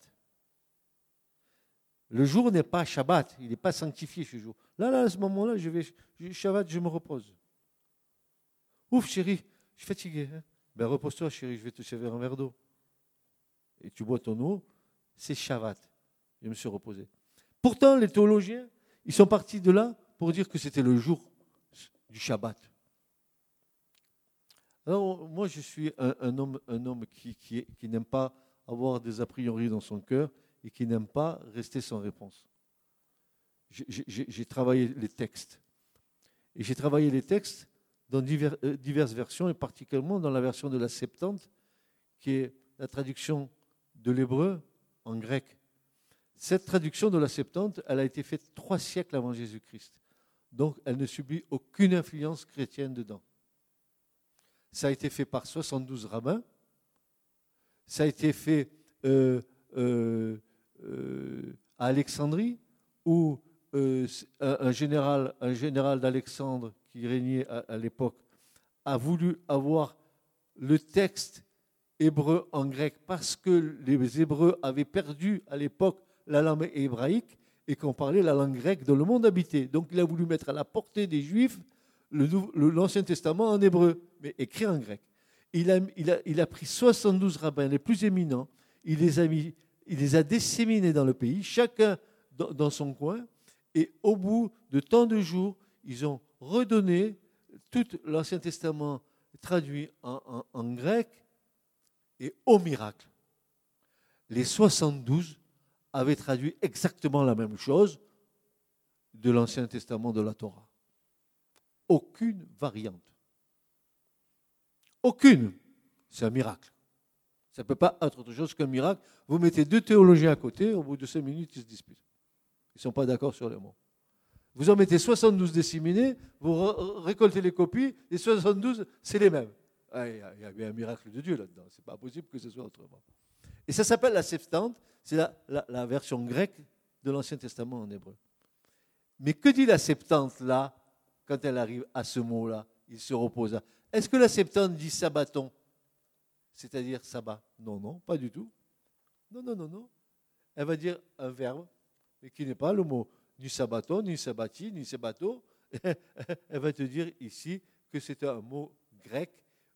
Le jour n'est pas Shabbat, il n'est pas sanctifié ce jour. Là, là, à ce moment-là, je vais Shabbat, je me repose. Ouf, chérie, je suis fatigué. Hein. Ben repose-toi, chérie, je vais te servir un verre d'eau. Et tu bois ton eau, c'est Shabbat. Je me suis reposé. Pourtant, les théologiens, ils sont partis de là pour dire que c'était le jour du Shabbat. Alors, moi, je suis un, homme, qui n'aime pas avoir des a priori dans son cœur et qui n'aime pas rester sans réponse. j'ai travaillé les textes. Et j'ai travaillé les textes dans euh, diverses versions, et particulièrement dans la version de la Septante, qui est la traduction de l'hébreu en grec. Cette traduction de la Septante, elle a été faite trois siècles avant Jésus-Christ. Donc, elle ne subit aucune influence chrétienne dedans. Ça a été fait par 72 rabbins. Ça a été fait euh, euh, à Alexandrie, où un général d'Alexandre qui régnait à, l'époque, a voulu avoir le texte hébreu en grec parce que les Hébreux avaient perdu à l'époque la langue hébraïque et qu'on parlait la langue grecque dans le monde habité. Donc il a voulu mettre à la portée des Juifs l'Ancien Testament en hébreu, mais écrit en grec. Il a, il, a, il pris 72 rabbins les plus éminents, il les a, mis, il les a disséminés dans le pays, chacun dans son coin, et au bout de tant de jours, ils ont redonné tout l'Ancien Testament traduit en, grec et au miracle. Les 72 avaient traduit exactement la même chose de l'Ancien Testament de la Torah. Aucune variante. Aucune. C'est un miracle. Ça ne peut pas être autre chose qu'un miracle. Vous mettez deux théologiens à côté, au bout de cinq minutes, ils se disputent. Ils ne sont pas d'accord sur les mots. Vous en mettez 72 disséminés, vous récoltez les copies, les 72, c'est les mêmes. Ah, il y a bien un miracle de Dieu là-dedans. C'est pas possible que ce soit autrement. Et ça s'appelle la Septante, c'est la, version grecque de l'Ancien Testament en hébreu. Mais que dit la Septante là, quand elle arrive à ce mot-là? Il se reposa. Est-ce que la Septante dit sabbaton C'est-à-dire sabbat Non, non, pas du tout. Non, non, non, non. Elle va dire un verbe, mais qui n'est pas le mot ni sabbaton, ni sabbati, ni sabbato. Elle va te dire ici que c'est un mot grec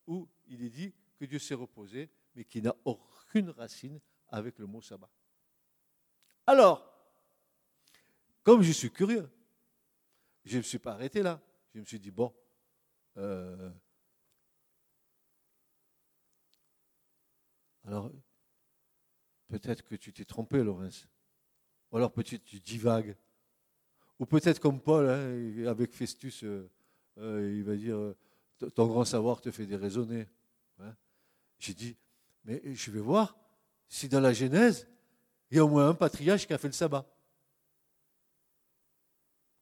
où il est dit que Dieu s'est reposé, mais qui n'a aucune racine avec le mot sabbat. Alors, comme je suis curieux, je ne me suis pas arrêté là. Je me suis dit, bon, euh, alors, peut-être que tu t'es trompé, Laurence. Ou alors peut-être tu divagues. Ou peut-être comme Paul, hein, avec Festus, euh, euh, il va dire Ton grand savoir te fait déraisonner. Hein. J'ai dit Mais je vais voir si dans la Genèse, il y a au moins un patriarche qui a fait le sabbat.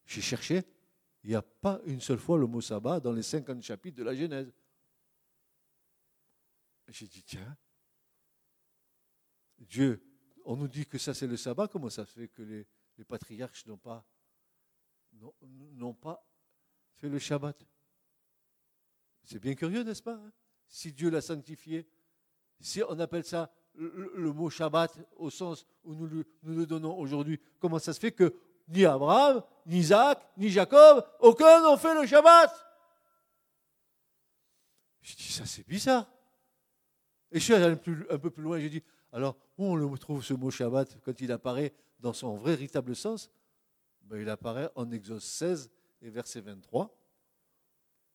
J'ai cherché, il n'y a pas une seule fois le mot sabbat dans les 50 chapitres de la Genèse. J'ai dit Tiens, Dieu, on nous dit que ça c'est le sabbat, comment ça se fait que les, patriarches n'ont pas n'ont pas fait le Shabbat. C'est bien curieux, n'est-ce pas hein? Si Dieu l'a sanctifié, si on appelle ça le, mot Shabbat au sens où nous le, donnons aujourd'hui, comment ça se fait que ni Abraham, ni Isaac, ni Jacob, aucun n'ont fait le Shabbat? Je dis, ça c'est bizarre. Et je suis allé un peu plus loin, j'ai dit, alors où on le trouve ce mot Shabbat quand il apparaît dans son véritable sens? Ben, il apparaît en Exode 16 et verset 23,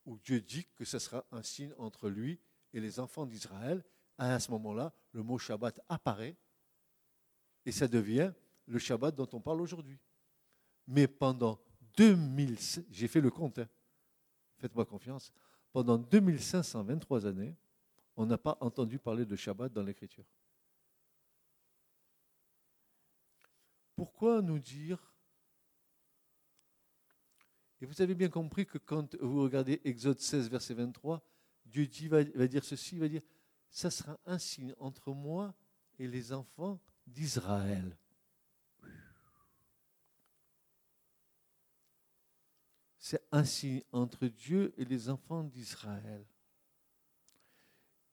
où Dieu dit que ce sera un signe entre lui et les enfants d'Israël. À ce moment-là, le mot Shabbat apparaît et ça devient le Shabbat dont on parle aujourd'hui. Mais pendant 2000, j'ai fait le compte, hein. faites-moi confiance, pendant 2523 années, on n'a pas entendu parler de Shabbat dans l'Écriture. Pourquoi nous dire et vous avez bien compris que quand vous regardez Exode 16, verset 23, Dieu dit, va, dire ceci, il va dire, ça sera un signe entre moi et les enfants d'Israël. C'est un signe entre Dieu et les enfants d'Israël.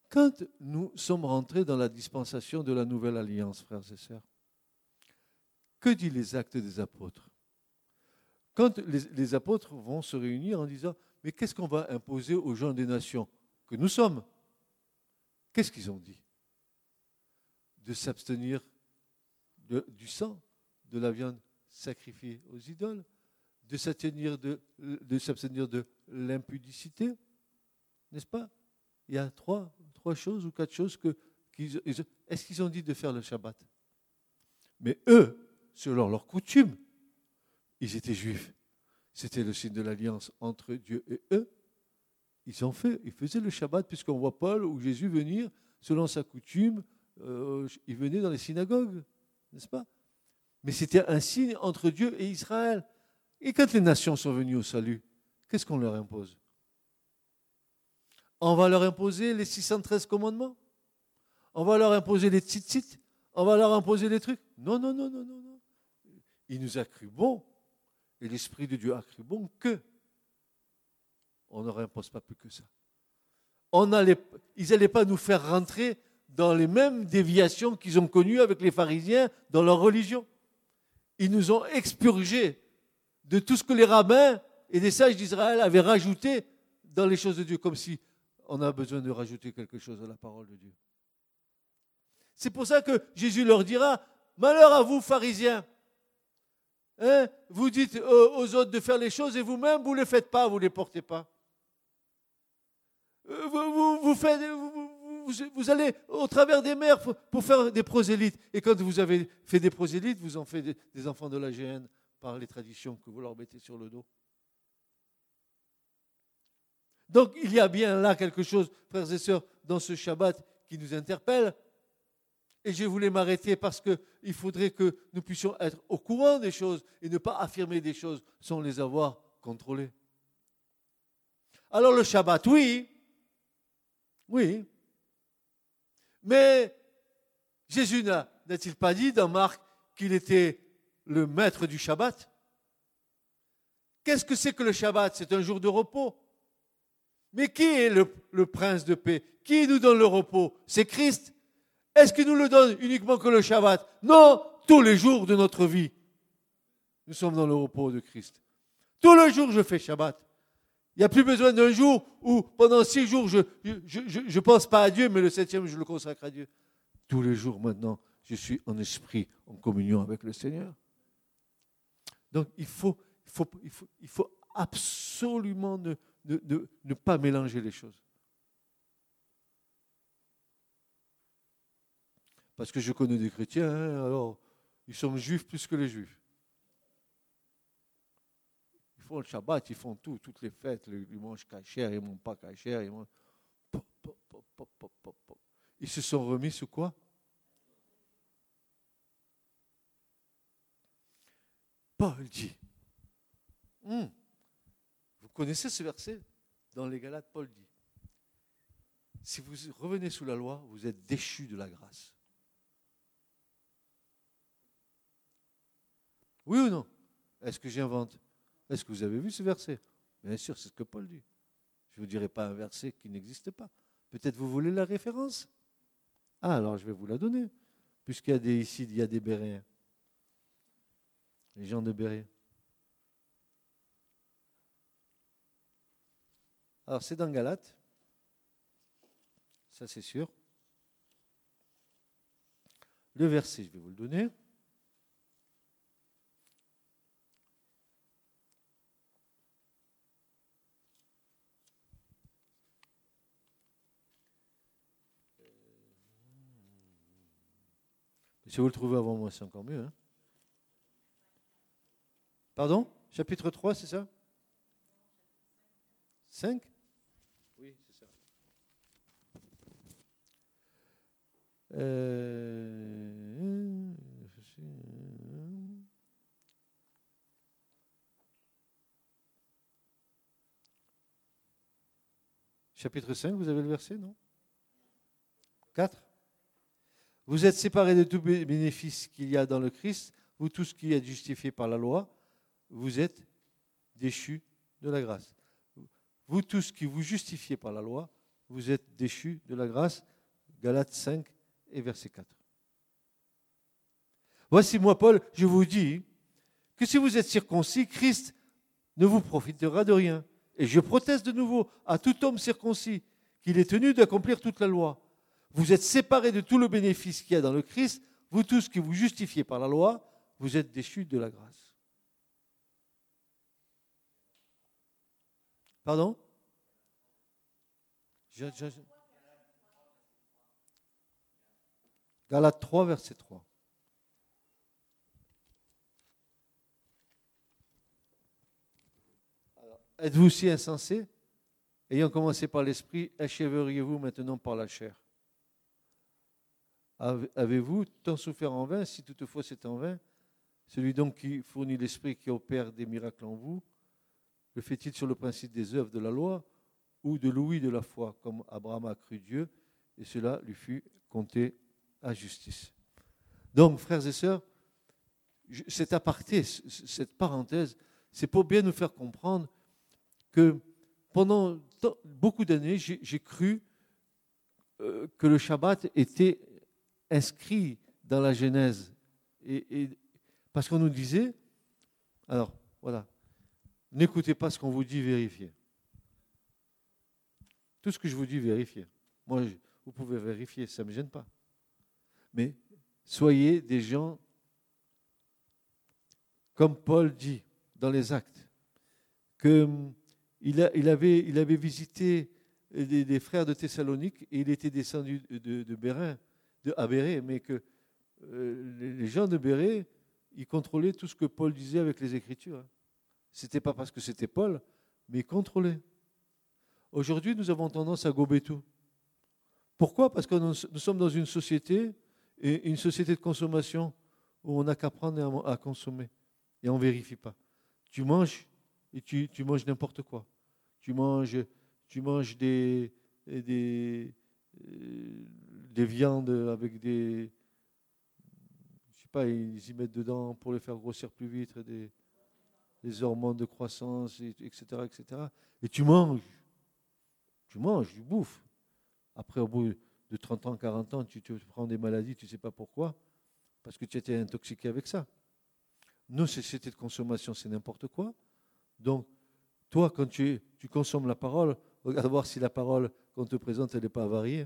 Quand nous sommes rentrés dans la dispensation de la nouvelle alliance, frères et sœurs, que dit les actes des apôtres? Quand les, apôtres vont se réunir en disant, mais qu'est-ce qu'on va imposer aux gens des nations que nous sommes? Qu'est-ce qu'ils ont dit? De s'abstenir du sang, de la viande sacrifiée aux idoles, de s'abstenir de, de l'impudicité, n'est-ce pas? Il y a trois, trois choses ou quatre choses que... Est-ce qu'ils ont dit de faire le Shabbat? Mais eux, selon leur coutume, ils étaient juifs. C'était le signe de l'alliance entre Dieu et eux. Ils ont fait, ils faisaient le Shabbat, puisqu'on voit Paul ou Jésus venir, selon sa coutume, euh, il venait dans les synagogues, n'est-ce pas? Mais c'était un signe entre Dieu et Israël. Et quand les nations sont venues au salut, qu'est-ce qu'on leur impose? On va leur imposer les 613 commandements? On va leur imposer les tzitzit? On va leur imposer les trucs? Non, non, non, non, non, non. Il nous a cru bon, et l'Esprit de Dieu a cru bon que on ne leur impose pas plus que ça. Ils n'allaient pas nous faire rentrer dans les mêmes déviations qu'ils ont connues avec les pharisiens dans leur religion. Ils nous ont expurgés de tout ce que les rabbins et les sages d'Israël avaient rajouté dans les choses de Dieu, comme si on a besoin de rajouter quelque chose à la parole de Dieu. C'est pour ça que Jésus leur dira, malheur à vous, pharisiens. Hein, vous dites aux autres de faire les choses et vous-même, vous ne les faites pas, vous ne les portez pas. Euh, vous, vous, allez au travers des mers pour, faire des prosélytes. Et quand vous avez fait des prosélytes, vous en faites des, enfants de la GN par les traditions que vous leur mettez sur le dos. Donc il y a bien là quelque chose, frères et sœurs, dans ce Shabbat qui nous interpelle. Et je voulais m'arrêter parce qu'il faudrait que nous puissions être au courant des choses et ne pas affirmer des choses sans les avoir contrôlées. Alors le Shabbat, oui, oui, mais Jésus n'a-t-il pas dit dans Marc qu'il était le maître du Shabbat? Qu'est-ce que c'est que le Shabbat? C'est un jour de repos. Mais qui est le, prince de paix? Qui nous donne le repos? C'est Christ. Est-ce qu'il nous le donne uniquement que le Shabbat? Non, tous les jours de notre vie. Nous sommes dans le repos de Christ. Tous les jours, je fais Shabbat. Il n'y a plus besoin d'un jour où pendant six jours je ne pense pas à Dieu, mais le septième je le consacre à Dieu. Tous les jours maintenant, je suis en esprit, en communion avec le Seigneur. Donc il faut, faut, absolument ne, ne, pas mélanger les choses. Parce que je connais des chrétiens, hein, alors ils sont juifs plus que les juifs. Font le Shabbat, ils font tout, toutes les fêtes, ils mangent cachère, ils mangent pas cachère, ils Ils se sont remis sous quoi? Paul dit, hmm, vous connaissez ce verset? Dans les Galates, Paul dit, si vous revenez sous la loi, vous êtes déchus de la grâce. Oui ou non? Est-ce que j'invente? Est-ce que vous avez vu ce verset? Bien sûr, c'est ce que Paul dit. Je ne vous dirai pas un verset qui n'existe pas. Peut-être vous voulez la référence? Ah, alors je vais vous la donner. Puisqu'il y a des, ici, il y a des Béréens. Les gens de Béré. Alors c'est dans Galate. Ça c'est sûr. Le verset, je vais vous le donner. Si vous le trouvez avant moi, c'est encore mieux. Hein. Pardon? Chapitre 3, c'est ça? 5 Oui, c'est ça. Euh, chapitre 5, vous avez le verset, non? 4 vous êtes séparés de tout bénéfice qu'il y a dans le Christ, vous tous qui êtes justifiés par la loi, vous êtes déchus de la grâce. Vous tous qui vous justifiez par la loi, vous êtes déchus de la grâce. Galates 5 et verset 4. Voici moi, Paul, je vous dis que si vous êtes circoncis, Christ ne vous profitera de rien. Et je proteste de nouveau à tout homme circoncis qu'il est tenu d'accomplir toute la loi. Vous êtes séparés de tout le bénéfice qu'il y a dans le Christ. Vous tous qui vous justifiez par la loi, vous êtes déchus de la grâce. Pardon? Galates 3, verset 3. êtes-vous aussi insensés? Ayant commencé par l'esprit, achèveriez-vous maintenant par la chair? Avez-vous tant souffert en vain, si toutefois c'est en vain? Celui donc qui fournit l'esprit qui opère des miracles en vous, le fait-il sur le principe des œuvres de la loi ou de l'ouïe de la foi, comme Abraham a cru Dieu, et cela lui fut compté à justice? Donc, frères et sœurs, cet aparté, cette parenthèse, c'est pour bien nous faire comprendre que pendant beaucoup d'années, j'ai cru euh, que le Shabbat était inscrit dans la Genèse. Et, parce qu'on nous disait, alors voilà, n'écoutez pas ce qu'on vous dit, vérifiez. Tout ce que je vous dis, vérifiez. Moi, vous pouvez vérifier, ça ne me gêne pas. Mais soyez des gens, comme Paul dit dans les actes, qu'il hum, il avait, il avait visité des, frères de Thessalonique et il était descendu de, de Bérin de, à mais que euh, les gens de Béret, ils contrôlaient tout ce que Paul disait avec les Écritures. Ce n'était pas parce que c'était Paul, mais ils contrôlaient. Aujourd'hui, nous avons tendance à gober tout. Pourquoi? Parce que nous, sommes dans une société, et une société de consommation, où on n'a qu'à prendre à, consommer. Et on ne vérifie pas. Tu manges, et tu, tu manges n'importe quoi. Tu manges, tu manges des, des, euh, des viandes avec des. Je sais pas, ils y mettent dedans pour les faire grossir plus vite, des, des hormones de croissance, etc., etc. Et tu manges. Tu manges, tu bouffes. Après, au bout de 30 ans, 40 ans, tu te prends des maladies, tu ne sais pas pourquoi, parce que tu étais intoxiqué avec ça. Nos sociétés de consommation, c'est n'importe quoi. Donc, toi, quand tu, tu consommes la parole, regarde voir si la parole qu'on te présente, elle n'est pas avariée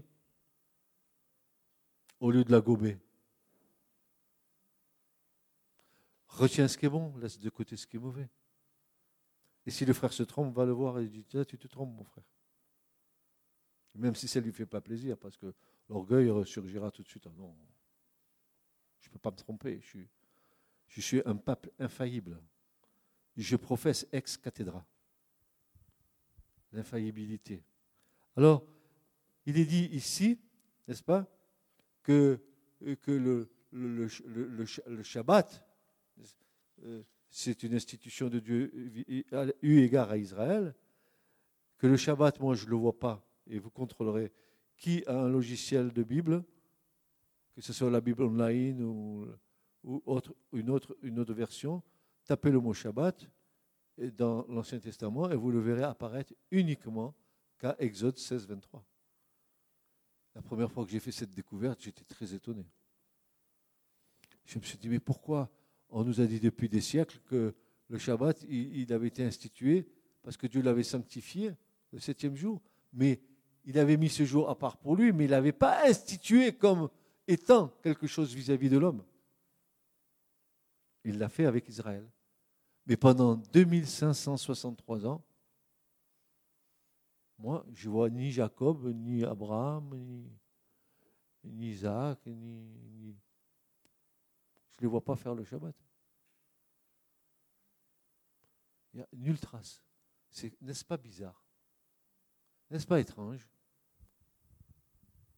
au lieu de la gober. Retiens ce qui est bon, laisse de côté ce qui est mauvais. Et si le frère se trompe, va le voir et dit Tu te trompes, mon frère. Même si ça ne lui fait pas plaisir, parce que l'orgueil ressurgira tout de suite. Ah non, je ne peux pas me tromper. Je suis, je suis un pape infaillible. Je professe ex cathedra. L'infaillibilité. Alors, il est dit ici, n'est-ce pas, que, que le, le, Shabbat, euh, c'est une institution de Dieu eu égard à Israël, que le Shabbat, moi je ne le vois pas, et vous contrôlerez qui a un logiciel de Bible, que ce soit la Bible online ou, ou autre, une, autre, une autre version, tapez le mot Shabbat dans l'Ancien Testament et vous le verrez apparaître uniquement qu'à Exode 16, 23. La première fois que j'ai fait cette découverte, j'étais très étonné. Je me suis dit, mais pourquoi on nous a dit depuis des siècles que le Shabbat, il, avait été institué parce que Dieu l'avait sanctifié le septième jour, mais il avait mis ce jour à part pour lui, mais il n'avait pas institué comme étant quelque chose vis-à-vis de l'homme. Il l'a fait avec Israël. Mais pendant 2563 ans, moi, je vois ni Jacob, ni Abraham, ni, Isaac, ni, Je ne les vois pas faire le Shabbat. Il n'y a nulle trace. N'est-ce pas bizarre? N'est-ce pas étrange?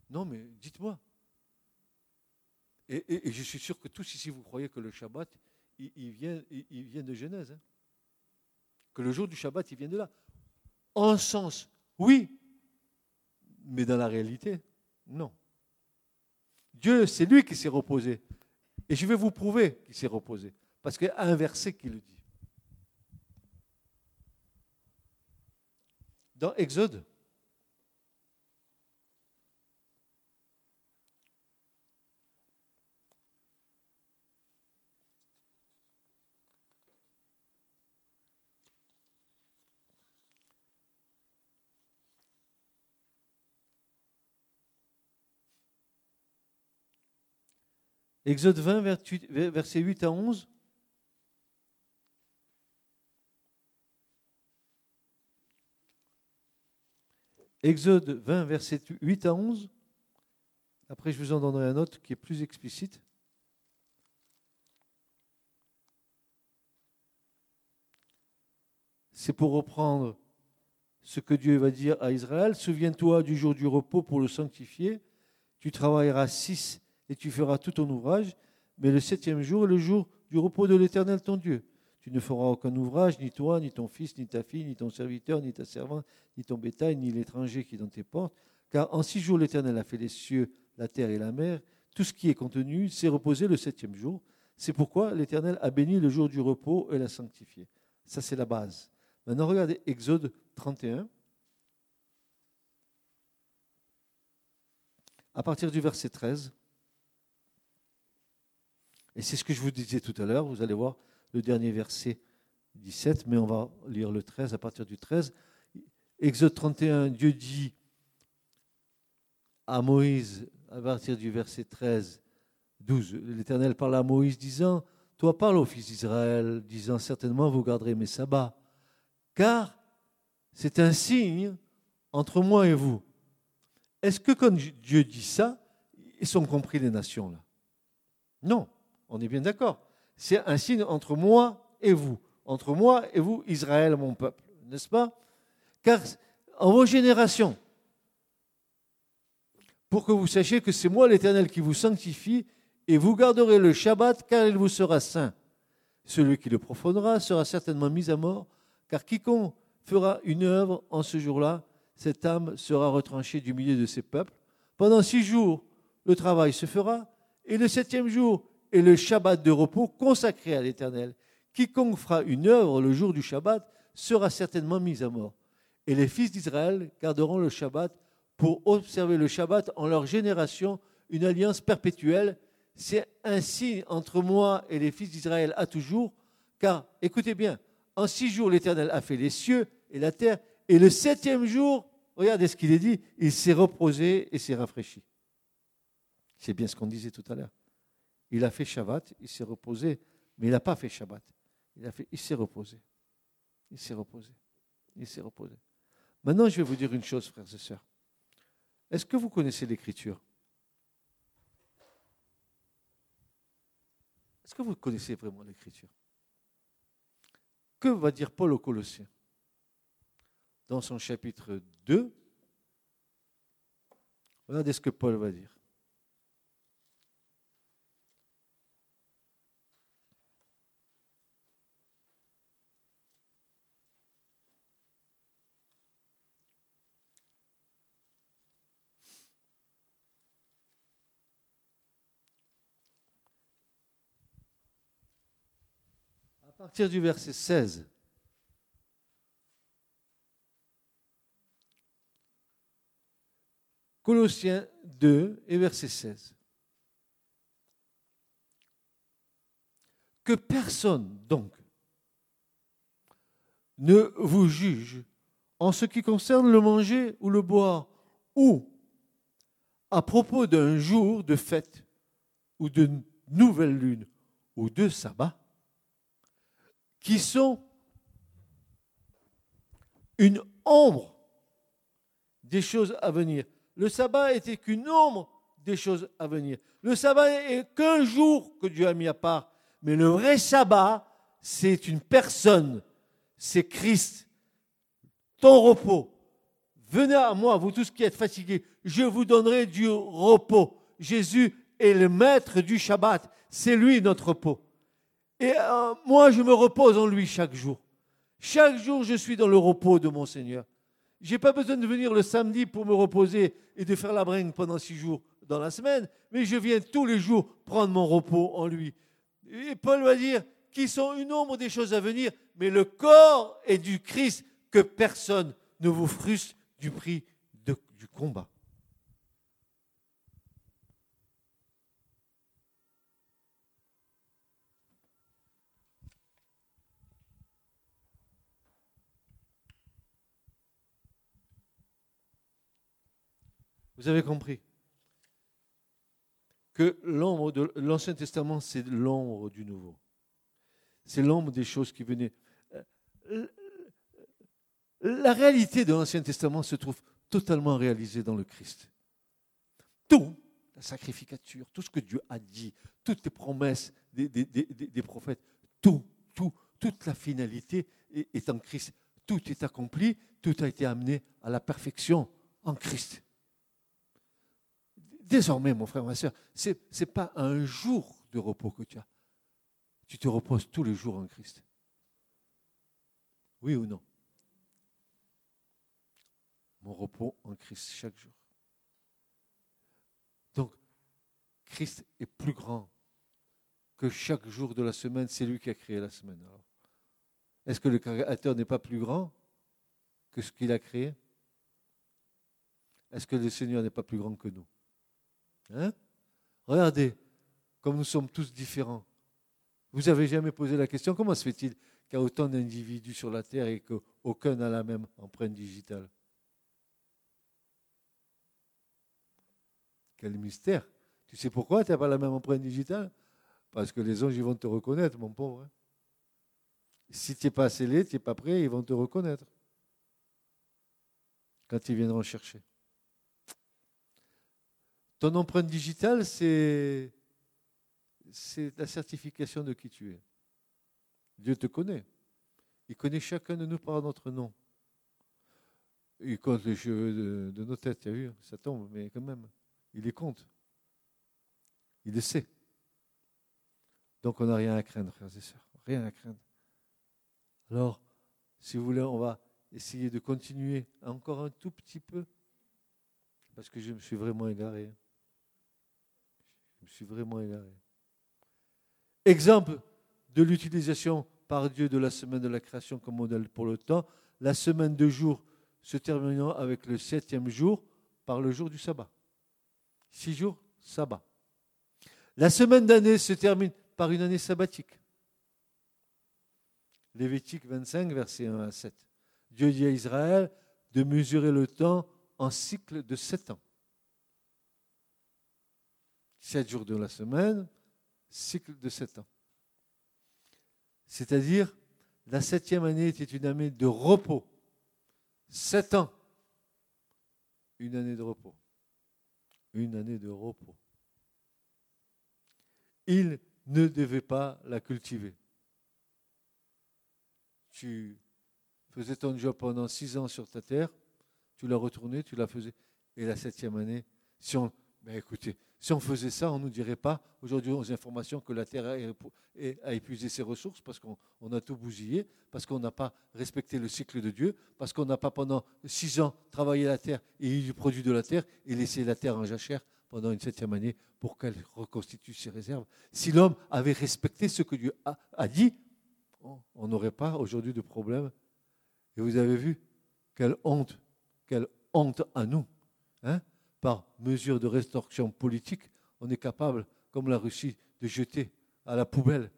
Non, mais dites-moi. Et, je suis sûr que tous ici, vous croyez que le Shabbat, il, vient, il, vient de Genèse. Hein. que le jour du Shabbat, il vient de là. En sens oui, mais dans la réalité, non. Dieu, c'est lui qui s'est reposé. Et je vais vous prouver qu'il s'est reposé. Parce qu'il y a un verset qui le dit. Dans Exode, Exode 20, versets 8 à 11. Exode 20, versets 8 à 11. Après, je vous en donnerai un autre qui est plus explicite. c'est pour reprendre ce que Dieu va dire à Israël. Souviens-toi du jour du repos pour le sanctifier. Tu travailleras six et tu feras tout ton ouvrage. Mais le septième jour est le jour du repos de l'Éternel ton Dieu. Tu ne feras aucun ouvrage, ni toi, ni ton fils, ni ta fille, ni ton serviteur, ni ta servante, ni ton bétail, ni l'étranger qui est dans tes portes. Car en six jours l'Éternel a fait les cieux, la terre et la mer. Tout ce qui est contenu s'est reposé le septième jour. C'est pourquoi l'Éternel a béni le jour du repos et l'a sanctifié. Ça, c'est la base. Maintenant, regardez Exode 31. À partir du verset 13. Et c'est ce que je vous disais tout à l'heure. Vous allez voir le dernier verset 17, mais on va lire le 13 à partir du 13. Exode 31, Dieu dit à Moïse, à partir du verset 13, 12, l'Éternel parle à Moïse disant, Toi parle au fils d'Israël, disant, Certainement vous garderez mes sabbats, car c'est un signe entre moi et vous. Est-ce que quand Dieu dit ça, ils sont compris les nations là? Non, on est bien d'accord. C'est un signe entre moi et vous, entre moi et vous, Israël, mon peuple, n'est-ce pas? Car en vos générations, pour que vous sachiez que c'est moi l'Éternel qui vous sanctifie, et vous garderez le Shabbat, car il vous sera saint. Celui qui le profanera sera certainement mis à mort, car quiconque fera une œuvre en ce jour-là, cette âme sera retranchée du milieu de ses peuples. Pendant six jours, le travail se fera, et le septième jour est le Shabbat de repos consacré à l'Éternel. Quiconque fera une œuvre le jour du Shabbat sera certainement mis à mort. Et les fils d'Israël garderont le Shabbat pour observer le Shabbat en leur génération, une alliance perpétuelle. C'est signe entre moi et les fils d'Israël à toujours, car, écoutez bien, en six jours, l'Éternel a fait les cieux et la terre, et le septième jour, regardez ce qu'il est dit, il s'est reposé et s'est rafraîchi. C'est bien ce qu'on disait tout à l'heure. Il a fait Shabbat, il s'est reposé, mais il n'a pas fait Shabbat. Il, a fait, il s'est reposé. Il s'est reposé. Il s'est reposé. Maintenant, je vais vous dire une chose, frères et sœurs. Est-ce que vous connaissez l'Écriture? Est-ce que vous connaissez vraiment l'Écriture? Que va dire Paul aux Colossiens? Dans son chapitre 2, regardez ce que Paul va dire. à partir du verset 16. Colossiens 2 et verset 16. Que personne, donc, ne vous juge en ce qui concerne le manger ou le boire, ou à propos d'un jour de fête, ou de nouvelle lune, ou de sabbat, qui sont une ombre des choses à venir. Le sabbat était qu'une ombre des choses à venir. Le sabbat est qu'un jour que Dieu a mis à part. Mais le vrai sabbat, c'est une personne. C'est Christ. Ton repos. Venez à moi, vous tous qui êtes fatigués. Je vous donnerai du repos. Jésus est le maître du Shabbat. C'est lui notre repos. Et euh, moi, je me repose en lui chaque jour. Chaque jour, je suis dans le repos de mon Seigneur. Je n'ai pas besoin de venir le samedi pour me reposer et de faire la bringue pendant six jours dans la semaine, mais je viens tous les jours prendre mon repos en lui. Et Paul va dire qu'ils sont une ombre des choses à venir, mais le corps est du Christ, que personne ne vous frustre du prix du combat. Vous avez compris que l'ombre de l'Ancien Testament, c'est l'ombre du Nouveau. C'est l'ombre des choses qui venaient. La réalité de l'Ancien Testament se trouve totalement réalisée dans le Christ. Tout, la sacrificature, tout ce que Dieu a dit, toutes les promesses des, prophètes, tout, tout, toute la finalité est en Christ. tout est accompli, tout a été amené à la perfection en Christ. Désormais, mon frère, ma soeur, ce n'est pas un jour de repos que tu as. Tu te reposes tous les jours en Christ. Oui ou non? Mon repos en Christ chaque jour. Donc, Christ est plus grand que chaque jour de la semaine. C'est lui qui a créé la semaine. Est-ce que le créateur n'est pas plus grand que ce qu'il a créé? Est-ce que le Seigneur n'est pas plus grand que nous? Hein? Regardez, comme nous sommes tous différents. Vous avez jamais posé la question, comment se fait-il qu'il y a autant d'individus sur la Terre et qu'aucun n'a la même empreinte digitale? Quel mystère Tu sais pourquoi tu n'as pas la même empreinte digitale? Parce que les anges vont te reconnaître, mon pauvre. Hein. si tu n'es pas scellé, tu n'es pas prêt, ils vont te reconnaître. Quand ils viendront chercher. Ton empreinte digitale, c'est la certification de qui tu es. Dieu te connaît. Il connaît chacun de nous par notre nom. Il compte les cheveux de, nos têtes, tu as vu, ça tombe, mais quand même, il les compte. Il le sait. Donc on n'a rien à craindre, frères et sœurs. Rien à craindre. Alors, si vous voulez, on va essayer de continuer encore un tout petit peu, parce que je me suis vraiment égaré. Je me suis vraiment égaré. Exemple de l'utilisation par Dieu de la semaine de la création comme modèle pour le temps, la semaine de jours se terminant avec le septième jour par le jour du sabbat. Six jours, sabbat. La semaine d'année se termine par une année sabbatique. Lévitique 25, verset 1 à 7. Dieu dit à Israël de mesurer le temps en cycle de sept ans. Sept jours de la semaine, cycle de sept ans. C'est-à-dire, la septième année était une année de repos. Sept ans, une année de repos. Une année de repos. Il ne devait pas la cultiver. Tu faisais ton job pendant six ans sur ta terre, tu l'as retourné, tu la faisais. Et la septième année, si on, ben écoutez, si on faisait ça, on ne nous dirait pas aujourd'hui aux informations que la Terre a épuisé ses ressources parce qu'on a tout bousillé, parce qu'on n'a pas respecté le cycle de Dieu, parce qu'on n'a pas pendant six ans travaillé la Terre et eu du produit de la Terre et laissé la Terre en jachère pendant une septième année pour qu'elle reconstitue ses réserves. Si l'homme avait respecté ce que Dieu a, dit, on n'aurait pas aujourd'hui de problème. Et vous avez vu quelle honte, quelle honte à nous. Hein? Par mesure de rétorsion politique, on est capable, comme la Russie, de jeter à la poubelle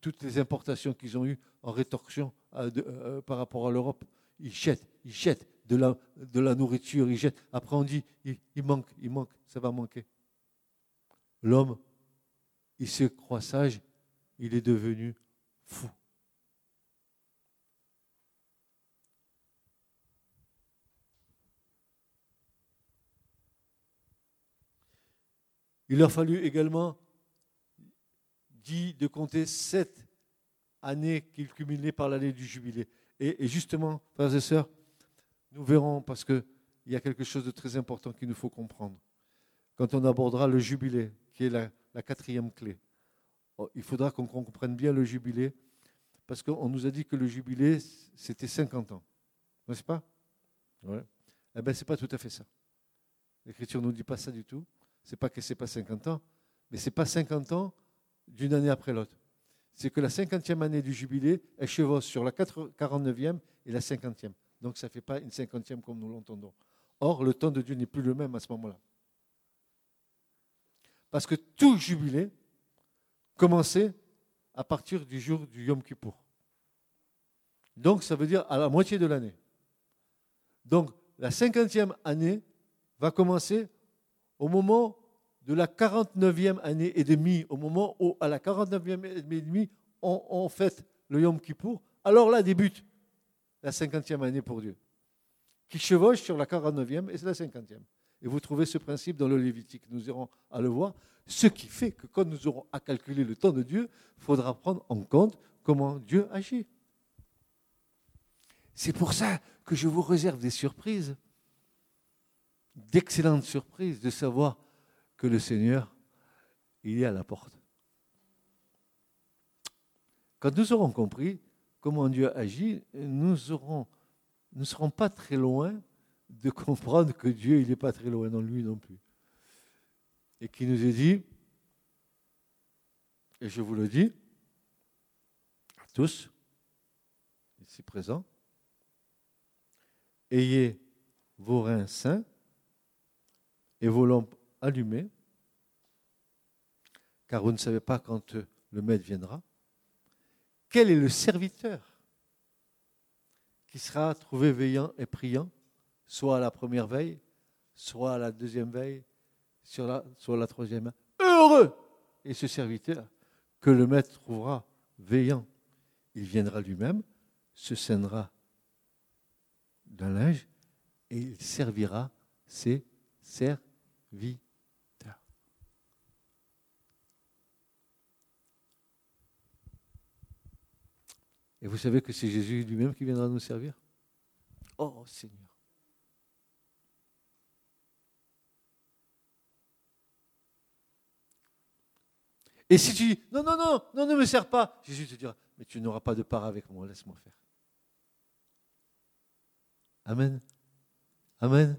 toutes les importations qu'ils ont eues en rétorsion euh, euh, par rapport à l'Europe. Ils jettent, ils jettent de la, nourriture, ils jettent. Après, on dit, il manque, il manque, ça va manquer. L'homme, il se croit sage, il est devenu fou. Il leur fallut également dit de compter sept années qu'ils cumulaient par l'année du jubilé. Et, justement, frères et sœurs, nous verrons, parce qu'il y a quelque chose de très important qu'il nous faut comprendre. Quand on abordera le jubilé, qui est la, quatrième clé, oh, il faudra qu'on comprenne bien le jubilé, parce qu'on nous a dit que le jubilé, c'était 50 ans. N'est-ce pas? Ouais. Eh bien, ce n'est pas tout à fait ça. L'Écriture ne nous dit pas ça du tout c'est pas que c'est pas 50 ans, mais c'est pas 50 ans d'une année après l'autre. C'est que la 50e année du jubilé, elle chevauche sur la 49e et la 50e. Donc ça ne fait pas une 50e comme nous l'entendons. Or, le temps de Dieu n'est plus le même à ce moment-là. Parce que tout jubilé commençait à partir du jour du Yom Kippour. Donc ça veut dire à la moitié de l'année. Donc la 50e année va commencer au moment de la 49e année et demie, au moment où, à la 49e année et demie, on, fête le Yom Kippour, alors là débute la 50e année pour Dieu, qui chevauche sur la 49e et c'est la 50e. Et vous trouvez ce principe dans le Lévitique, nous irons à le voir, ce qui fait que quand nous aurons à calculer le temps de Dieu, il faudra prendre en compte comment Dieu agit. C'est pour ça que je vous réserve des surprises, d'excellentes surprises, de savoir que le Seigneur, il est à la porte. Quand nous aurons compris comment Dieu agit, nous ne serons pas très loin de comprendre que Dieu, il n'est pas très loin dans lui non plus. Et qui nous est dit, et je vous le dis, à tous, ici présents, ayez vos reins sains et vos lampes allumées, car vous ne savez pas quand le maître viendra. Quel est le serviteur qui sera trouvé veillant et priant, soit à la première veille, soit à la deuxième veille, soit la, soit la troisième? Heureux est ce serviteur que le maître trouvera veillant. Il viendra lui-même, se scènera d'un linge et il servira ses serviteurs. Et vous savez que c'est Jésus lui-même qui viendra nous servir? Oh Seigneur. Et si tu dis, non, non, non, non, ne me sers pas, Jésus te dira, mais tu n'auras pas de part avec moi, laisse-moi faire. Amen. Amen.